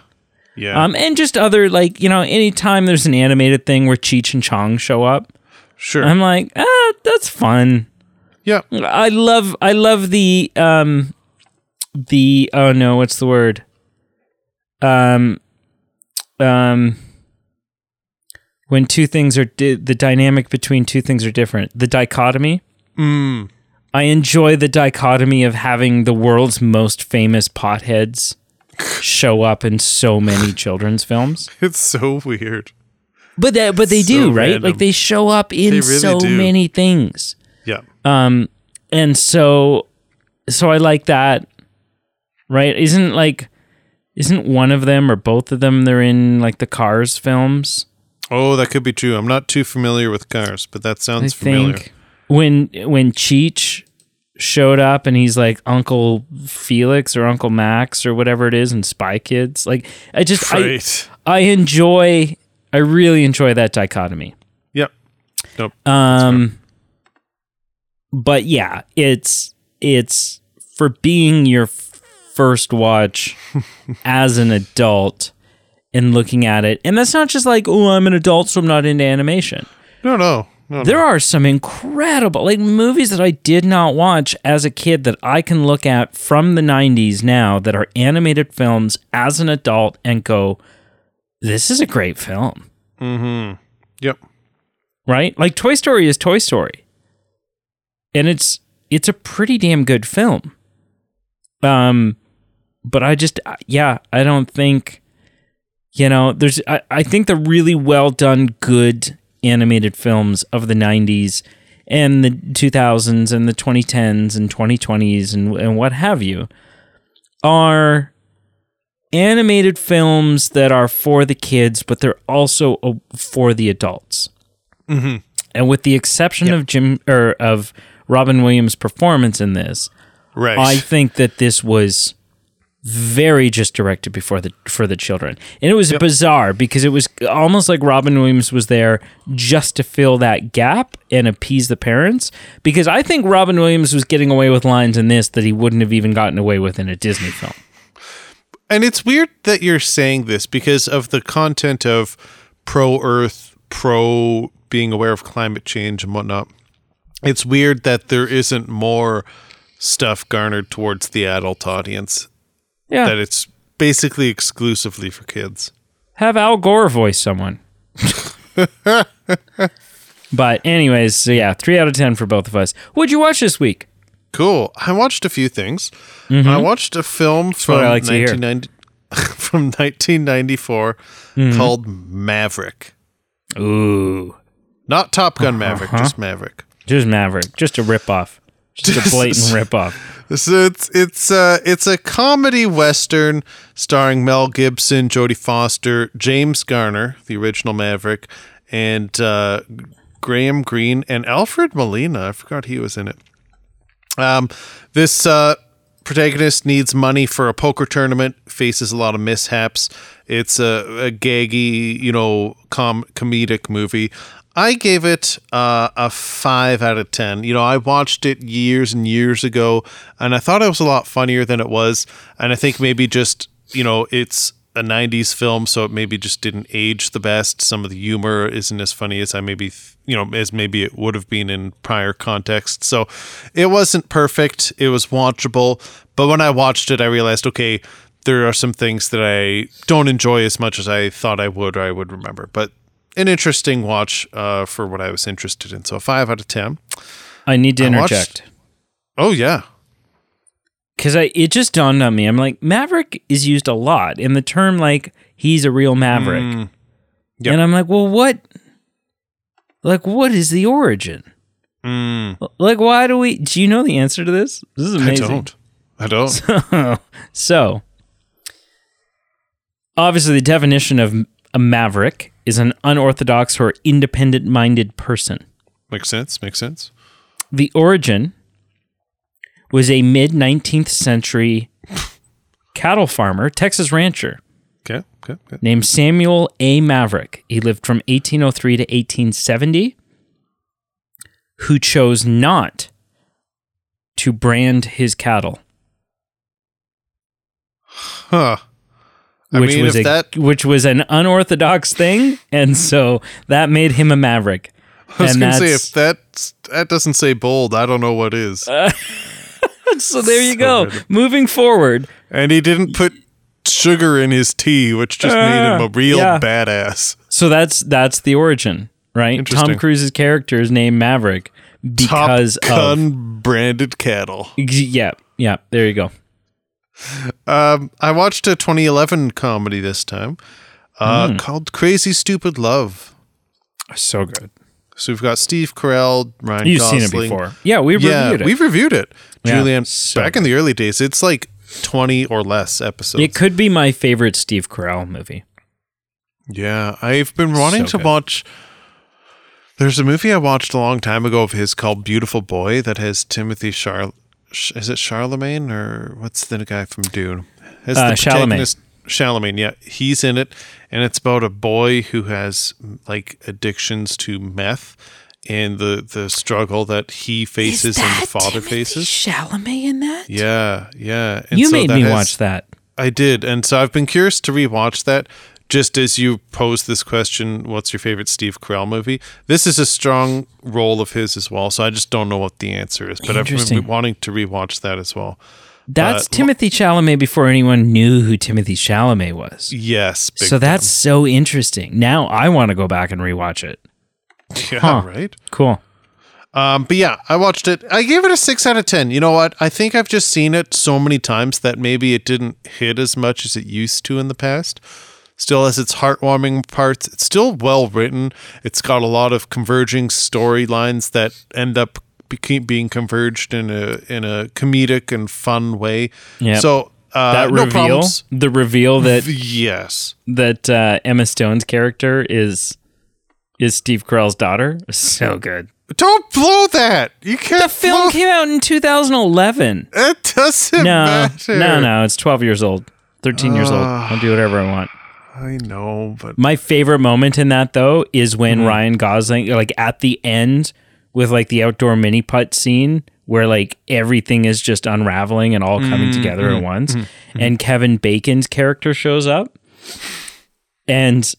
Yeah. Um, and just other like you know, anytime there's an animated thing where Cheech and Chong show up, sure. I'm like, ah, that's fun. yeah. I love, I love the um, the oh no, what's the word? Um, um, when two things are di- the dynamic between two things are different. The dichotomy. Mm. I enjoy the dichotomy of having the world's most famous potheads show up in so many children's films. It's so weird. But that, but they So do, right? random. Like they show up in really so do. many things. Yeah. Um, and so, so I like that, right? Isn't like, isn't one of them or both of them? They're in like the Cars films. Oh, that could be true. I'm not too familiar with cars, but that I sounds familiar. think when when Cheech showed up and he's like Uncle Felix or Uncle Max or whatever it is in Spy Kids. Like I just Right. I I enjoy I really enjoy that dichotomy. Yep. Nope. Um, but yeah, it's it's for being your first watch as an adult and looking at it, and that's not just like oh I'm an adult so I'm not into animation. No, no. No, There are some incredible like movies that I did not watch as a kid that I can look at from the 90s now that are animated films as an adult and go this is a great film. Mm-hmm. Yep. right? Like Toy Story is Toy Story. And it's it's a pretty damn good film. Um but I just yeah, I don't think you know, there's I, I think the really well done good animated films of the 90s and the 2000s and the 2010s and 2020s and and what have you are animated films that are for the kids, but they're also uh, for the adults. Mm-hmm. And with the exception of Jim or of Robin Williams' performance in this, Right. I think that this was very just directed before the for the children. And it was bizarre because it was almost like Robin Williams was there just to fill that gap and appease the parents because I think Robin Williams was getting away with lines in this that he wouldn't have even gotten away with in a Disney film. And it's weird that you're saying this because of the content of pro Earth, pro being aware of climate change and whatnot. It's weird that there isn't more stuff garnered towards the adult audience, Yeah. that it's basically exclusively for kids. Have Al Gore voice someone. but anyways, so yeah, 3 out of 10 for both of us. What'd you watch this week? Cool. I watched a few things. I mm-hmm. watched a film from like 1990 from 1994 mm-hmm. called Maverick. Ooh. Not Top Gun Maverick, uh-huh. just Maverick. Just Maverick. Just a ripoff. Just a blatant ripoff. So it's it's uh it's a comedy western starring Mel Gibson, Jodie Foster, James Garner, the original Maverick, and uh, Graham Greene and Alfred Molina. I forgot he was in it. Um, this uh, protagonist needs money for a poker tournament, faces a lot of mishaps. It's a, a gaggy, you know, com- comedic movie. I gave it uh, a five out of ten. You know, I watched it years and years ago, and I thought it was a lot funnier than it was. And I think maybe just you know, it's a '90s film, so it maybe just didn't age the best. Some of the humor isn't as funny as I maybe you know as maybe it would have been in prior context. So it wasn't perfect. It was watchable, but when I watched it, I realized okay. There are some things that I don't enjoy as much as I thought I would or I would remember. But an interesting watch uh, for what I was interested in. So a five out of ten. I need to I watched- interject. Oh yeah, Because I it just dawned on me. I'm like, Maverick is used a lot. in the term like he's a real maverick. Mm. Yep. And I'm like, well, what like what is the origin? Mm, Like why do we do you know the answer to this? This is amazing. I don't. I don't. so obviously the definition of a maverick is an unorthodox or independent minded person. Makes sense. Makes sense. The origin was a mid 19th century cattle farmer, Texas rancher Okay. Okay. okay. named Samuel A. Maverick. He lived from 1803 to 1870, who chose not to brand his cattle, Huh. I which mean, was a, that which was an unorthodox thing, and so that made him a maverick. I was and gonna say if that that doesn't say bold, I don't know what is. so there you go. Moving forward, and he didn't put sugar in his tea, which just uh, made him a real yeah. badass. So that's that's the origin, right? Tom Cruise's character is named Maverick because Top Gun branded cattle. of yeah, yeah. There you go. Um, I watched a 2011 comedy this time uh, Hmm. called Crazy Stupid Love. So good. So we've got Steve Carell, Ryan You've Gosling. seen it before. Yeah, we've yeah, reviewed it. we've reviewed it. Yeah, Julian, so back in the early days, it's like 20 or less episodes. it could be my favorite Steve Carell movie. Yeah, I've been wanting So to good. watch. There's a movie I watched a long time ago of his called Beautiful Boy that has Timothy Char. Sh- Is it Charlemagne or what's the guy from Dune? Has Uh, Chalamet. protagonist- Chalamet, yeah, he's in it, and it's about a boy who has like addictions to meth and the the struggle that he faces and the father faces. Chalamet in that? Yeah, yeah. And you so made that me has- watch that. I did, and so I've been curious to rewatch that. Just as you pose this question, what's your favorite Steve Carell movie? This is a strong role of his as well, so I just don't know what the answer is. But I've been wanting to rewatch that as well. That's But- Timothy Chalamet before anyone knew who Timothy Chalamet was. Yes, big So that's so interesting. Now I want to go back and rewatch it. time. yeah, huh. right. Cool. Um, but yeah, I watched it. I gave it a six out of ten. You know what? I think I've just seen it so many times that maybe it didn't hit as much as it used to in the past. Still has its heartwarming parts. It's still well written. It's got a lot of converging storylines that end up being converged in a in a comedic and fun way. Yep. So Uh, that no reveal, problems. the reveal that Yes. that uh, Emma Stone's character is is Steve Carell's daughter. So good. Don't blow that. You can't. The film blow- came out in 2011. It doesn't No, matter. no, no. It's 12 years old. 13 years old. I'll do whatever I want. I know, but My favorite moment in that though is when Mm-hmm. Ryan Gosling, like at the end with like the outdoor mini putt scene where like everything is just unraveling and all coming Mm-hmm. together at once, and Kevin Bacon's character shows up, and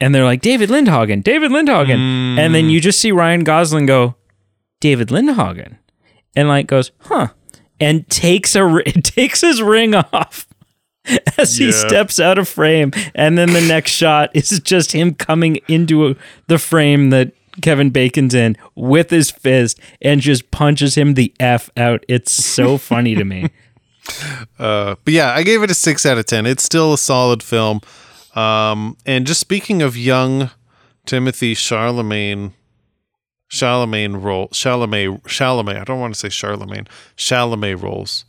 and they're like David Lindhagen, David Lindhagen, and then you just see Ryan Gosling go, David Lindhagen, and like goes, huh, and takes a takes his ring off as he steps out of frame, and then the next shot is just him coming into a, the frame that Kevin Bacon's in with his fist and just punches him the f out. It's so funny to me. Uh, but yeah, I gave it a six out of ten. It's still a solid film. Um, and just speaking of young Timothy Charlemagne, Charlemagne role, Chalamet, Chalamet. I don't want to say Charlemagne, Chalamet roles.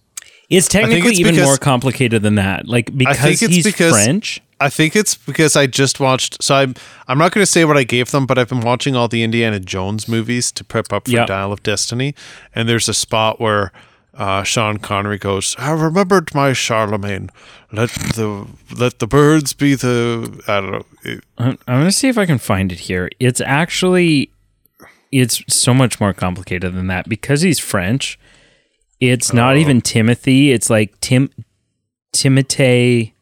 It's technically it's even because- more complicated than that. Like because think it's he's because- French. I think it's because I just watched. So I'm I'm not going to say what I gave them, but I've been watching all the Indiana Jones movies to prep up for Yep. Dial of Destiny, and there's a spot where uh, Sean Connery goes, "I remembered my Charlemagne. Let the let the birds be the I don't know." I'm, I'm gonna see if I can find it here. It's actually it's so much more complicated than that because he's French. It's not Oh. even Timothy. It's like Tim Timothée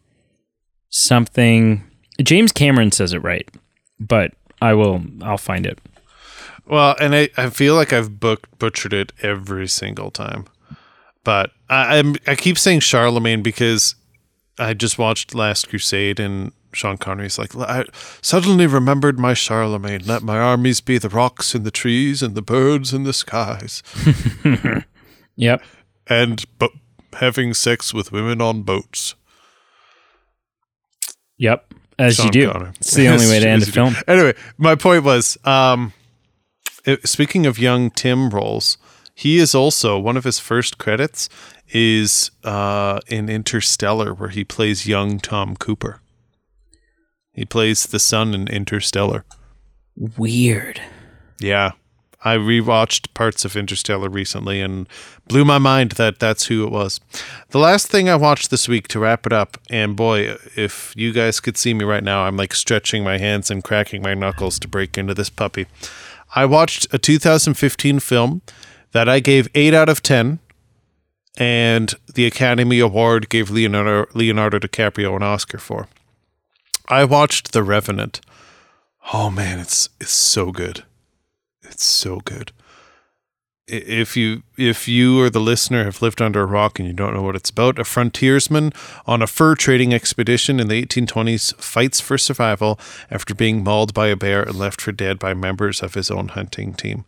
something. James Cameron says it right, but I will. I'll find it. Well, and I, I feel like I've booked butchered it every single time, but I, I'm I keep saying Charlemagne because I just watched Last Crusade and Sean Connery's like I suddenly remembered my Charlemagne. Let my armies be the rocks and the trees and the birds and the skies, Yep. and but having sex with women on boats. Yep. As Sean you do. Connery. It's the only way to end a film. Anyway, my point was, um, it- speaking of young Tim roles, he is also one of his first credits is uh, in Interstellar, where he plays young Tom Cooper. He plays the son in Interstellar. Weird. Yeah. I rewatched parts of Interstellar recently and blew my mind that that's who it was. The last thing I watched this week to wrap it up, and boy, if you guys could see me right now, I'm like stretching my hands and cracking my knuckles to break into this puppy. I watched a 2015 film that I gave 8 out of 10, and the Academy Award gave Leonardo, Leonardo DiCaprio an Oscar for. I watched The Revenant. Oh man, it's it's so good. It's so good. If you if you or the listener have lived under a rock and you don't know what it's about, a frontiersman on a fur trading expedition in the 1820s fights for survival after being mauled by a bear and left for dead by members of his own hunting team.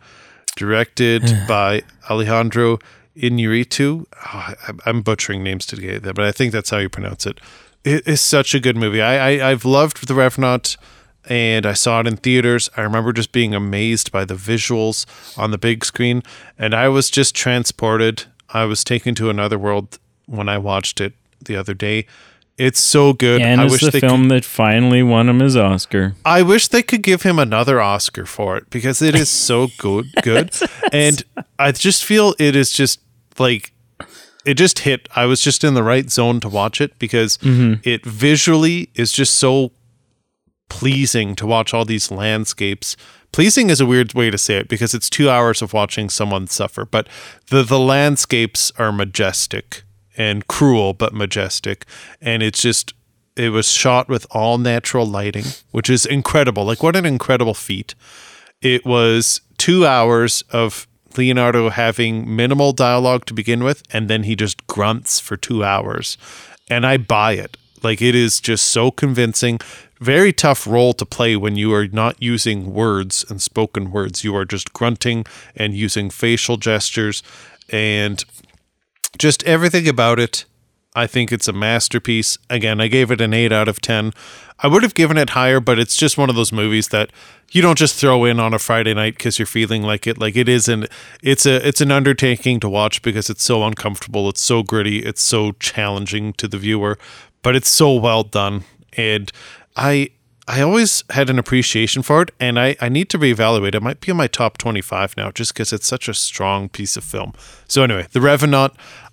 Directed by Alejandro Inarritu. Oh, ah, I- I'm butchering names today, but I think that's how you pronounce it. It is such a good movie. I, I I've loved The Revenant and I saw it in theaters. I remember just being amazed by the visuals on the big screen, and I was just transported. I was taken to another world when I watched it the other day. It's so good. And I it's wish the film could, that finally won him his Oscar. I wish they could give him another Oscar for it because it is so good. Good, and I just feel it is just like it just hit. I was just in the right zone to watch it because mm-hmm. it visually is just so pleasing to watch all these landscapes. Pleasing is a weird way to say it because it's two hours of watching someone suffer, but the the landscapes are majestic and cruel but majestic, and it's just it was shot with all natural lighting, which is incredible. Like what an incredible feat! It was two hours of Leonardo having minimal dialogue to begin with, and then he just grunts for two hours. And I buy it. Like it is just so convincing. Very tough role to play when you are not using words and spoken words. You are just grunting and using facial gestures and just everything about it. I think it's a masterpiece. Again, I gave it an 8 out of 10. I would have given it higher, but it's just one of those movies that you don't just throw in on a Friday night cuz you're feeling like it. Like it is an it's a it's an undertaking to watch because it's so uncomfortable, it's so gritty, it's so challenging to the viewer, but it's so well done. And I I always had an appreciation for it, and I, I need to reevaluate. It might be in my top 25 now just because it's such a strong piece of film. So, anyway, The Revenant,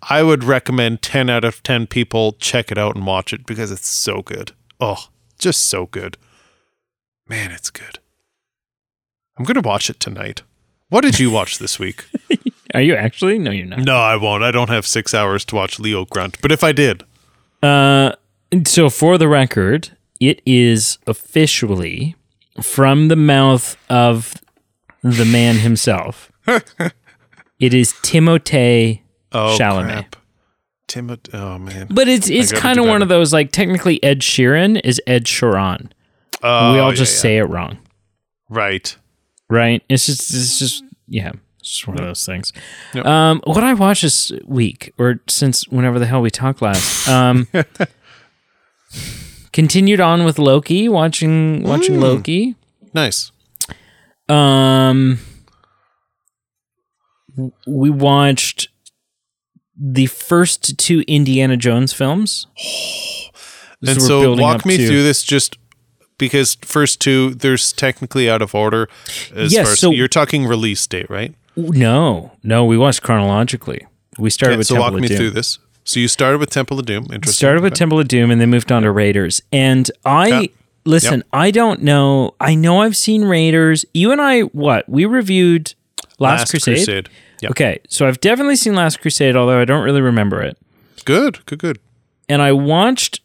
I would recommend 10 out of 10 people check it out and watch it because it's so good. Oh, just so good. Man, it's good. I'm going to watch it tonight. What did you watch this week? Are you actually? No, you're not. no, I won't. I don't have six hours to watch Leo Grunt, but if I did, Uh, so for the record, it is officially from the mouth of the man himself. it is Timothée oh, Chalamet. crap. Timothy, oh, man. But it's it's kind of one of those like technically Ed Sheeran is Ed Sheeran. Oh, we all yeah, just yeah. say it wrong, Right. right? It's just it's just yeah, it's just one of those things. Yep. Um, what I watched this week or since whenever the hell we talked last, um, continued on with Loki, watching watching Mm. Loki. Nice. Um, we watched the first two Indiana Jones films. And so walk me to- through this just because first two there's technically out of order as Yes, far as so- you're talking release date, right? No, no, we watched chronologically. We started Okay, with so Temple walk of me Doom. through this. So you started with Temple of Doom. Interesting. Started with. Temple of Doom and then moved on to Raiders. And I Yeah. listen, I don't know. I know I've seen Raiders. You and I, what? We reviewed Last, Crusade. Yeah. Okay, so I've definitely seen Last Crusade, although I don't really remember it. Good. Good. Good. And I watched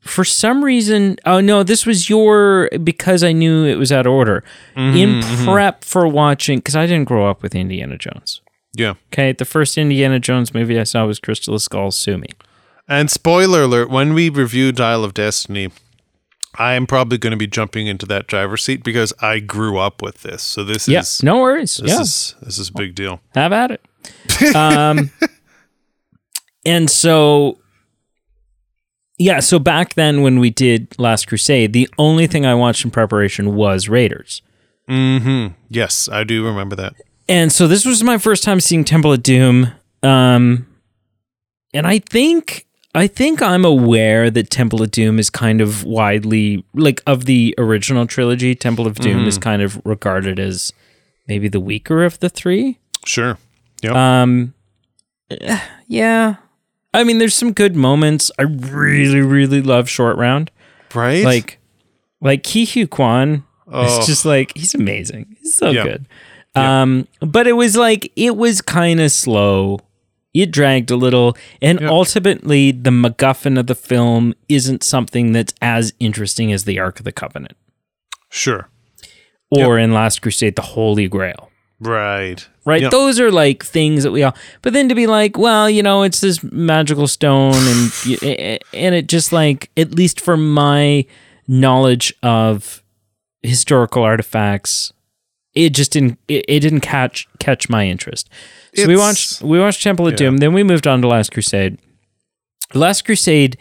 for some reason. Oh no, this was your because I knew it was out of order. Mm-hmm, In prep for watching, because I didn't grow up with Indiana Jones. Yeah. Okay, the first Indiana Jones movie I saw was Crystal Skull Sue Me. And spoiler alert: when we review Dial of Destiny, I am probably going to be jumping into that driver's seat because I grew up with this. So this Yeah, is no worries. this yeah, is this is a big deal. have at it. Um, and so, yeah, so back then when we did Last Crusade, the only thing I watched in preparation was Raiders. Mm-hmm. Yes, I do remember that. And so this was my first time seeing Temple of Doom. Um, and I think I think I'm aware that Temple of Doom is kind of widely like of the original trilogy, Temple of Doom is kind of regarded as maybe the weaker of the three. Sure. Yep. Um, eh, yeah. I mean, there's some good moments. I really, really love Short Round. right. Like, like Ke Huy Quan Oh. is just like he's amazing. He's so Yeah. good. Um, but it was like it was kind of slow. It dragged a little, and Yeah. ultimately, the MacGuffin of the film isn't something that's as interesting as the Ark of the Covenant, sure. or in Last Crusade, the Holy Grail. Right. right? Yep. Those are like things that we all. But then to be like, well, you know, it's this magical stone, and and it just like, at least for my knowledge of historical artifacts, it just didn't. It, it didn't catch catch my interest. So we watched we watched Temple of yeah. Doom. Then we moved on to Last Crusade. Last Crusade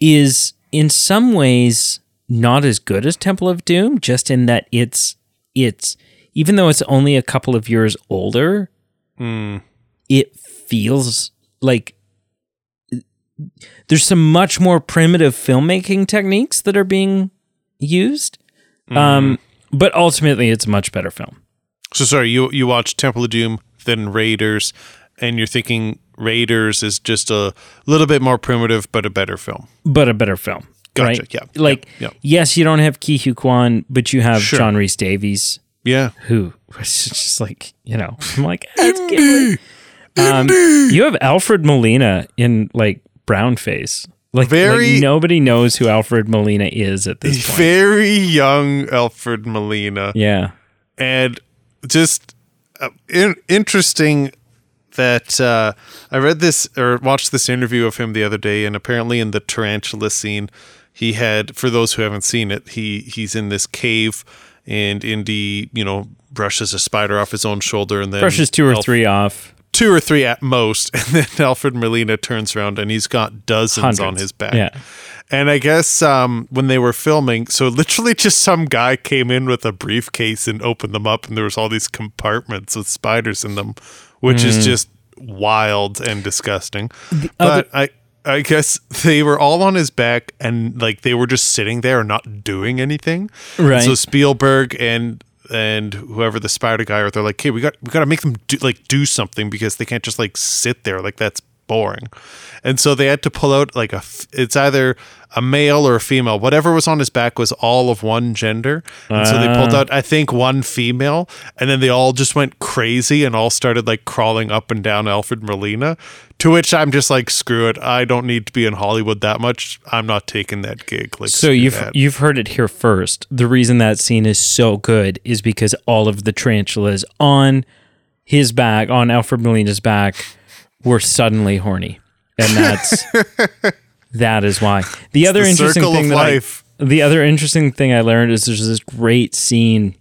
is in some ways not as good as Temple of Doom, just in that it's it's even though it's only a couple of years older, Hmm. it feels like there's some much more primitive filmmaking techniques that are being used. Um, but ultimately, it's a much better film. So sorry, you you watched Temple of Doom, then Raiders, and you're thinking Raiders is just a little bit more primitive, but a better film. but a better film. Gotcha, Right? yeah, Like, yeah, yeah. yes, you don't have Ke Huy Quan, but you have Sure. John Rhys-Davies, Yeah. who was just like, you know, I'm like, that's. Um, you have Alfred Molina in like brown face. Like, Very- like nobody knows who Alfred Molina is at this point. Very young Alfred Molina. yeah. and just uh, in- interesting that uh, I read this or watched this interview of him the other day, and apparently in the tarantula scene, he had for those who haven't seen it, he he's in this cave, and Indy, you know, brushes a spider off his own shoulder, and then Brushes two or Alf- three off. Two or three at most, and then Alfred Molina turns around and he's got dozens on his back. Yeah. And I guess um, when they were filming, so literally just some guy came in with a briefcase and opened them up, and there was all these compartments with spiders in them, which Hmm. is just wild and disgusting. other- but I, I guess they were all on his back, and like they were just sitting there and not doing anything. Right. So Spielberg and and whoever the spider guy are, they're like, "Hey, we got we got to make them do, like do something because they can't just like sit there. Like that's boring." And so they had to pull out like a, it's either a male or a female. Whatever was on his back was all of one gender. And so they pulled ah. out I think one female and then they all just went crazy and all started like crawling up and down Alfred Molina. To which I'm just like, screw it. I don't need to be in Hollywood that much. I'm not taking that gig. Like So you've that. you've heard it here first. The reason that scene is so good is because all of the tarantulas on his back, on Alfred Molina's back, were suddenly horny, and that's that is why. The other the interesting thing that life. I, the other interesting thing I learned is there's this great scene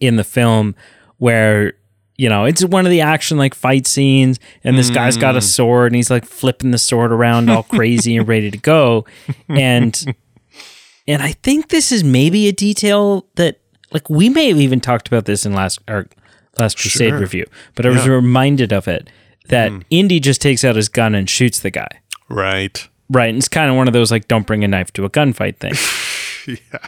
in the film where you know it's one of the action like fight scenes and this guy's got Mm. a sword and he's like flipping the sword around all crazy and ready to go and and i think this is maybe a detail that like we may have even talked about this in last our last crusade Sure. review but i was reminded of it that Mm. indy just takes out his gun and shoots the guy Right. Right. And it's kind of one of those like, don't bring a knife to a gunfight thing. Yeah.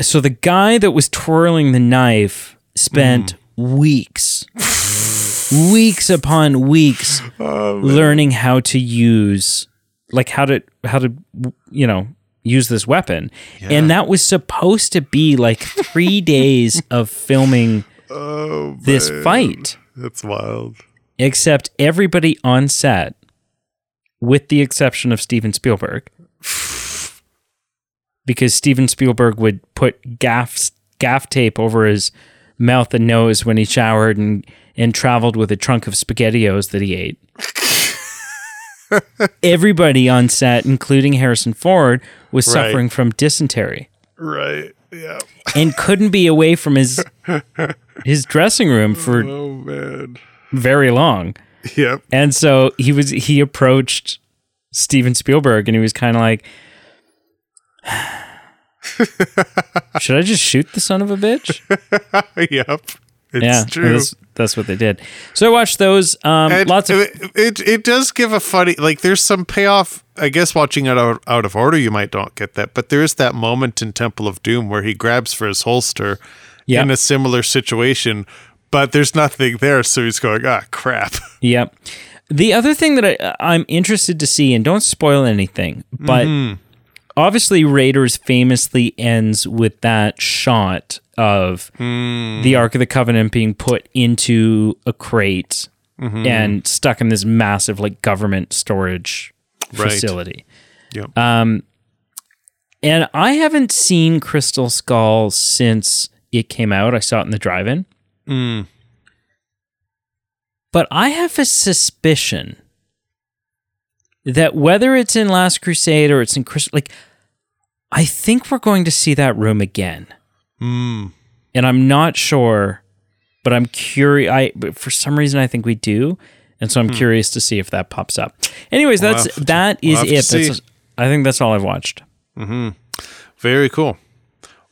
So the guy that was twirling the knife spent weeks, weeks upon weeks learning how to use, like how to, how to, you know, use this weapon. And that was supposed to be like three days of filming Oh, this fight. That's wild. Except everybody on set, with the exception of Steven Spielberg, because Steven Spielberg would put gaff gaff tape over his mouth and nose when he showered and and traveled with a trunk of spaghettios that he ate. Everybody on set, including Harrison Ford, was Right. suffering from dysentery Right. Yeah. and couldn't be away from his his dressing room for Oh man. Very long. Yep. And so he was he approached Steven Spielberg and he was kind of like Should I just shoot the son of a bitch? yep. It's yeah, true. That's, that's what they did. So I watched those. Um, And lots of it, it it does give a funny like there's some payoff. I guess watching it out, out of order, you might not get that, but there is that moment in Temple of Doom where he grabs for his holster Yep. in a similar situation, but there's nothing there, so he's going, ah, crap. Yep. The other thing that I, I'm interested to see, and don't spoil anything, but mm-hmm. obviously Raiders famously ends with that shot of hmm. the Ark of the Covenant being put into a crate mm-hmm. and stuck in this massive like government storage Right. facility. Yep. Um, and I haven't seen Crystal Skull since it came out. I saw it in the drive-in. But I have a suspicion that whether it's in Last Crusade or it's in Crystal, like, I think we're going to see that room again. Mm. And I'm not sure, but I'm curious. I but for some reason I think we do, and so I'm curious to see if that pops up. Anyways, We'll that's to- that we'll is to it. That's, I think that's all I've watched. Hmm. Very cool.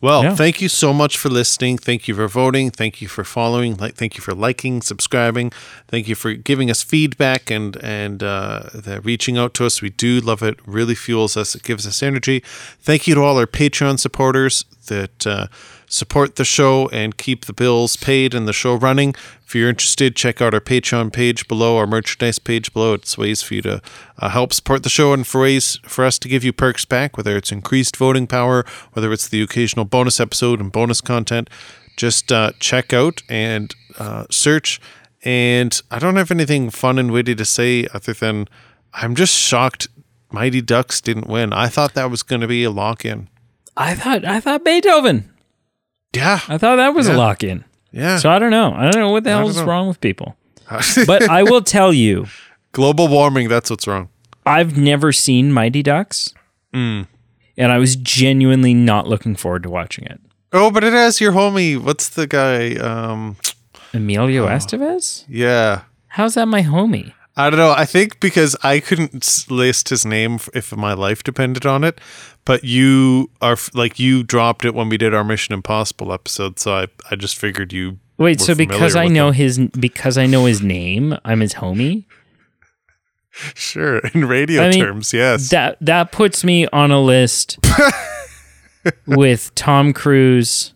Well, Yeah. thank you so much for listening. Thank you for voting. Thank you for following. Like, thank you for liking, subscribing. Thank you for giving us feedback and and uh, reaching out to us. We do love it. Really fuels us. It gives us energy. Thank you to all our Patreon supporters that uh, support the show and keep the bills paid and the show running. If you're interested, check out our Patreon page below, our merchandise page below. It's ways for you to uh, help support the show and for ways for us to give you perks back, whether it's increased voting power, whether it's the occasional bonus episode and bonus content. Just uh, check out and uh, search. And I don't have anything fun and witty to say other than I'm just shocked Mighty Ducks didn't win. I thought that was going to be a lock in. I thought I thought Beethoven. Yeah. I thought that was a lock in. Yeah. So I don't know. I don't know what the hell is know. wrong with people. But I will tell you, Global warming, that's what's wrong. I've never seen Mighty Ducks, Mm. and I was genuinely not looking forward to watching it. Oh, but it has your homie. What's the guy? Um, Emilio Estevez? yeah. How's that my homie? I don't know. I think because I couldn't list his name if my life depended on it, but you are like you dropped it when we did our Mission Impossible episode, so I I just figured you. Wait, so because I know him. his because I know his name, I'm his homie. Sure, in radio I mean, terms, yes. That that puts me on a list with Tom Cruise,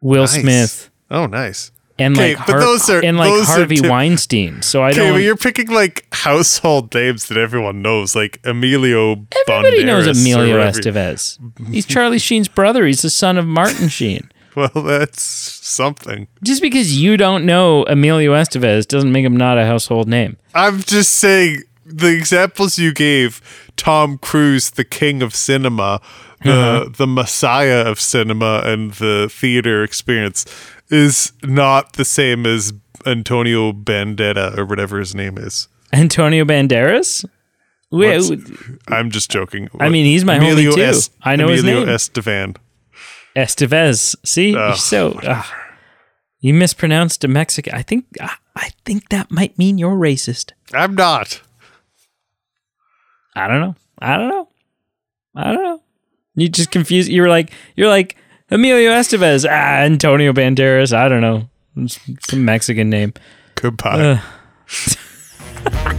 Will Nice. Smith, oh, nice. And like but those are- and like those are Harvey tip- Weinstein. So I don't. but you're picking like household names that everyone knows, like Emilio. Everybody knows Banderas or Emilio whatever. Estevez. He's Charlie Sheen's brother. He's the son of Martin Sheen. Well, that's something. Just because you don't know Emilio Estevez doesn't make him not a household name. I'm just saying the examples you gave Tom Cruise, the king of cinema, the Uh-huh. the messiah of cinema and the theater experience is not the same as Antonio Bandera or whatever his name is. Antonio Banderas? Wait, I'm just joking. I mean, he's my homie Emilio too. Es- I know his Emilio name. Estevan. Estevez. See, You're so ugh. you mispronounced a Mexican. I think I think that might mean you're racist. I'm not. I don't know. I don't know. I don't know. You just confused. You were like you're like Emilio Estevez. Ah, Antonio Banderas. I don't know. It's some Mexican name. Goodbye. Ugh.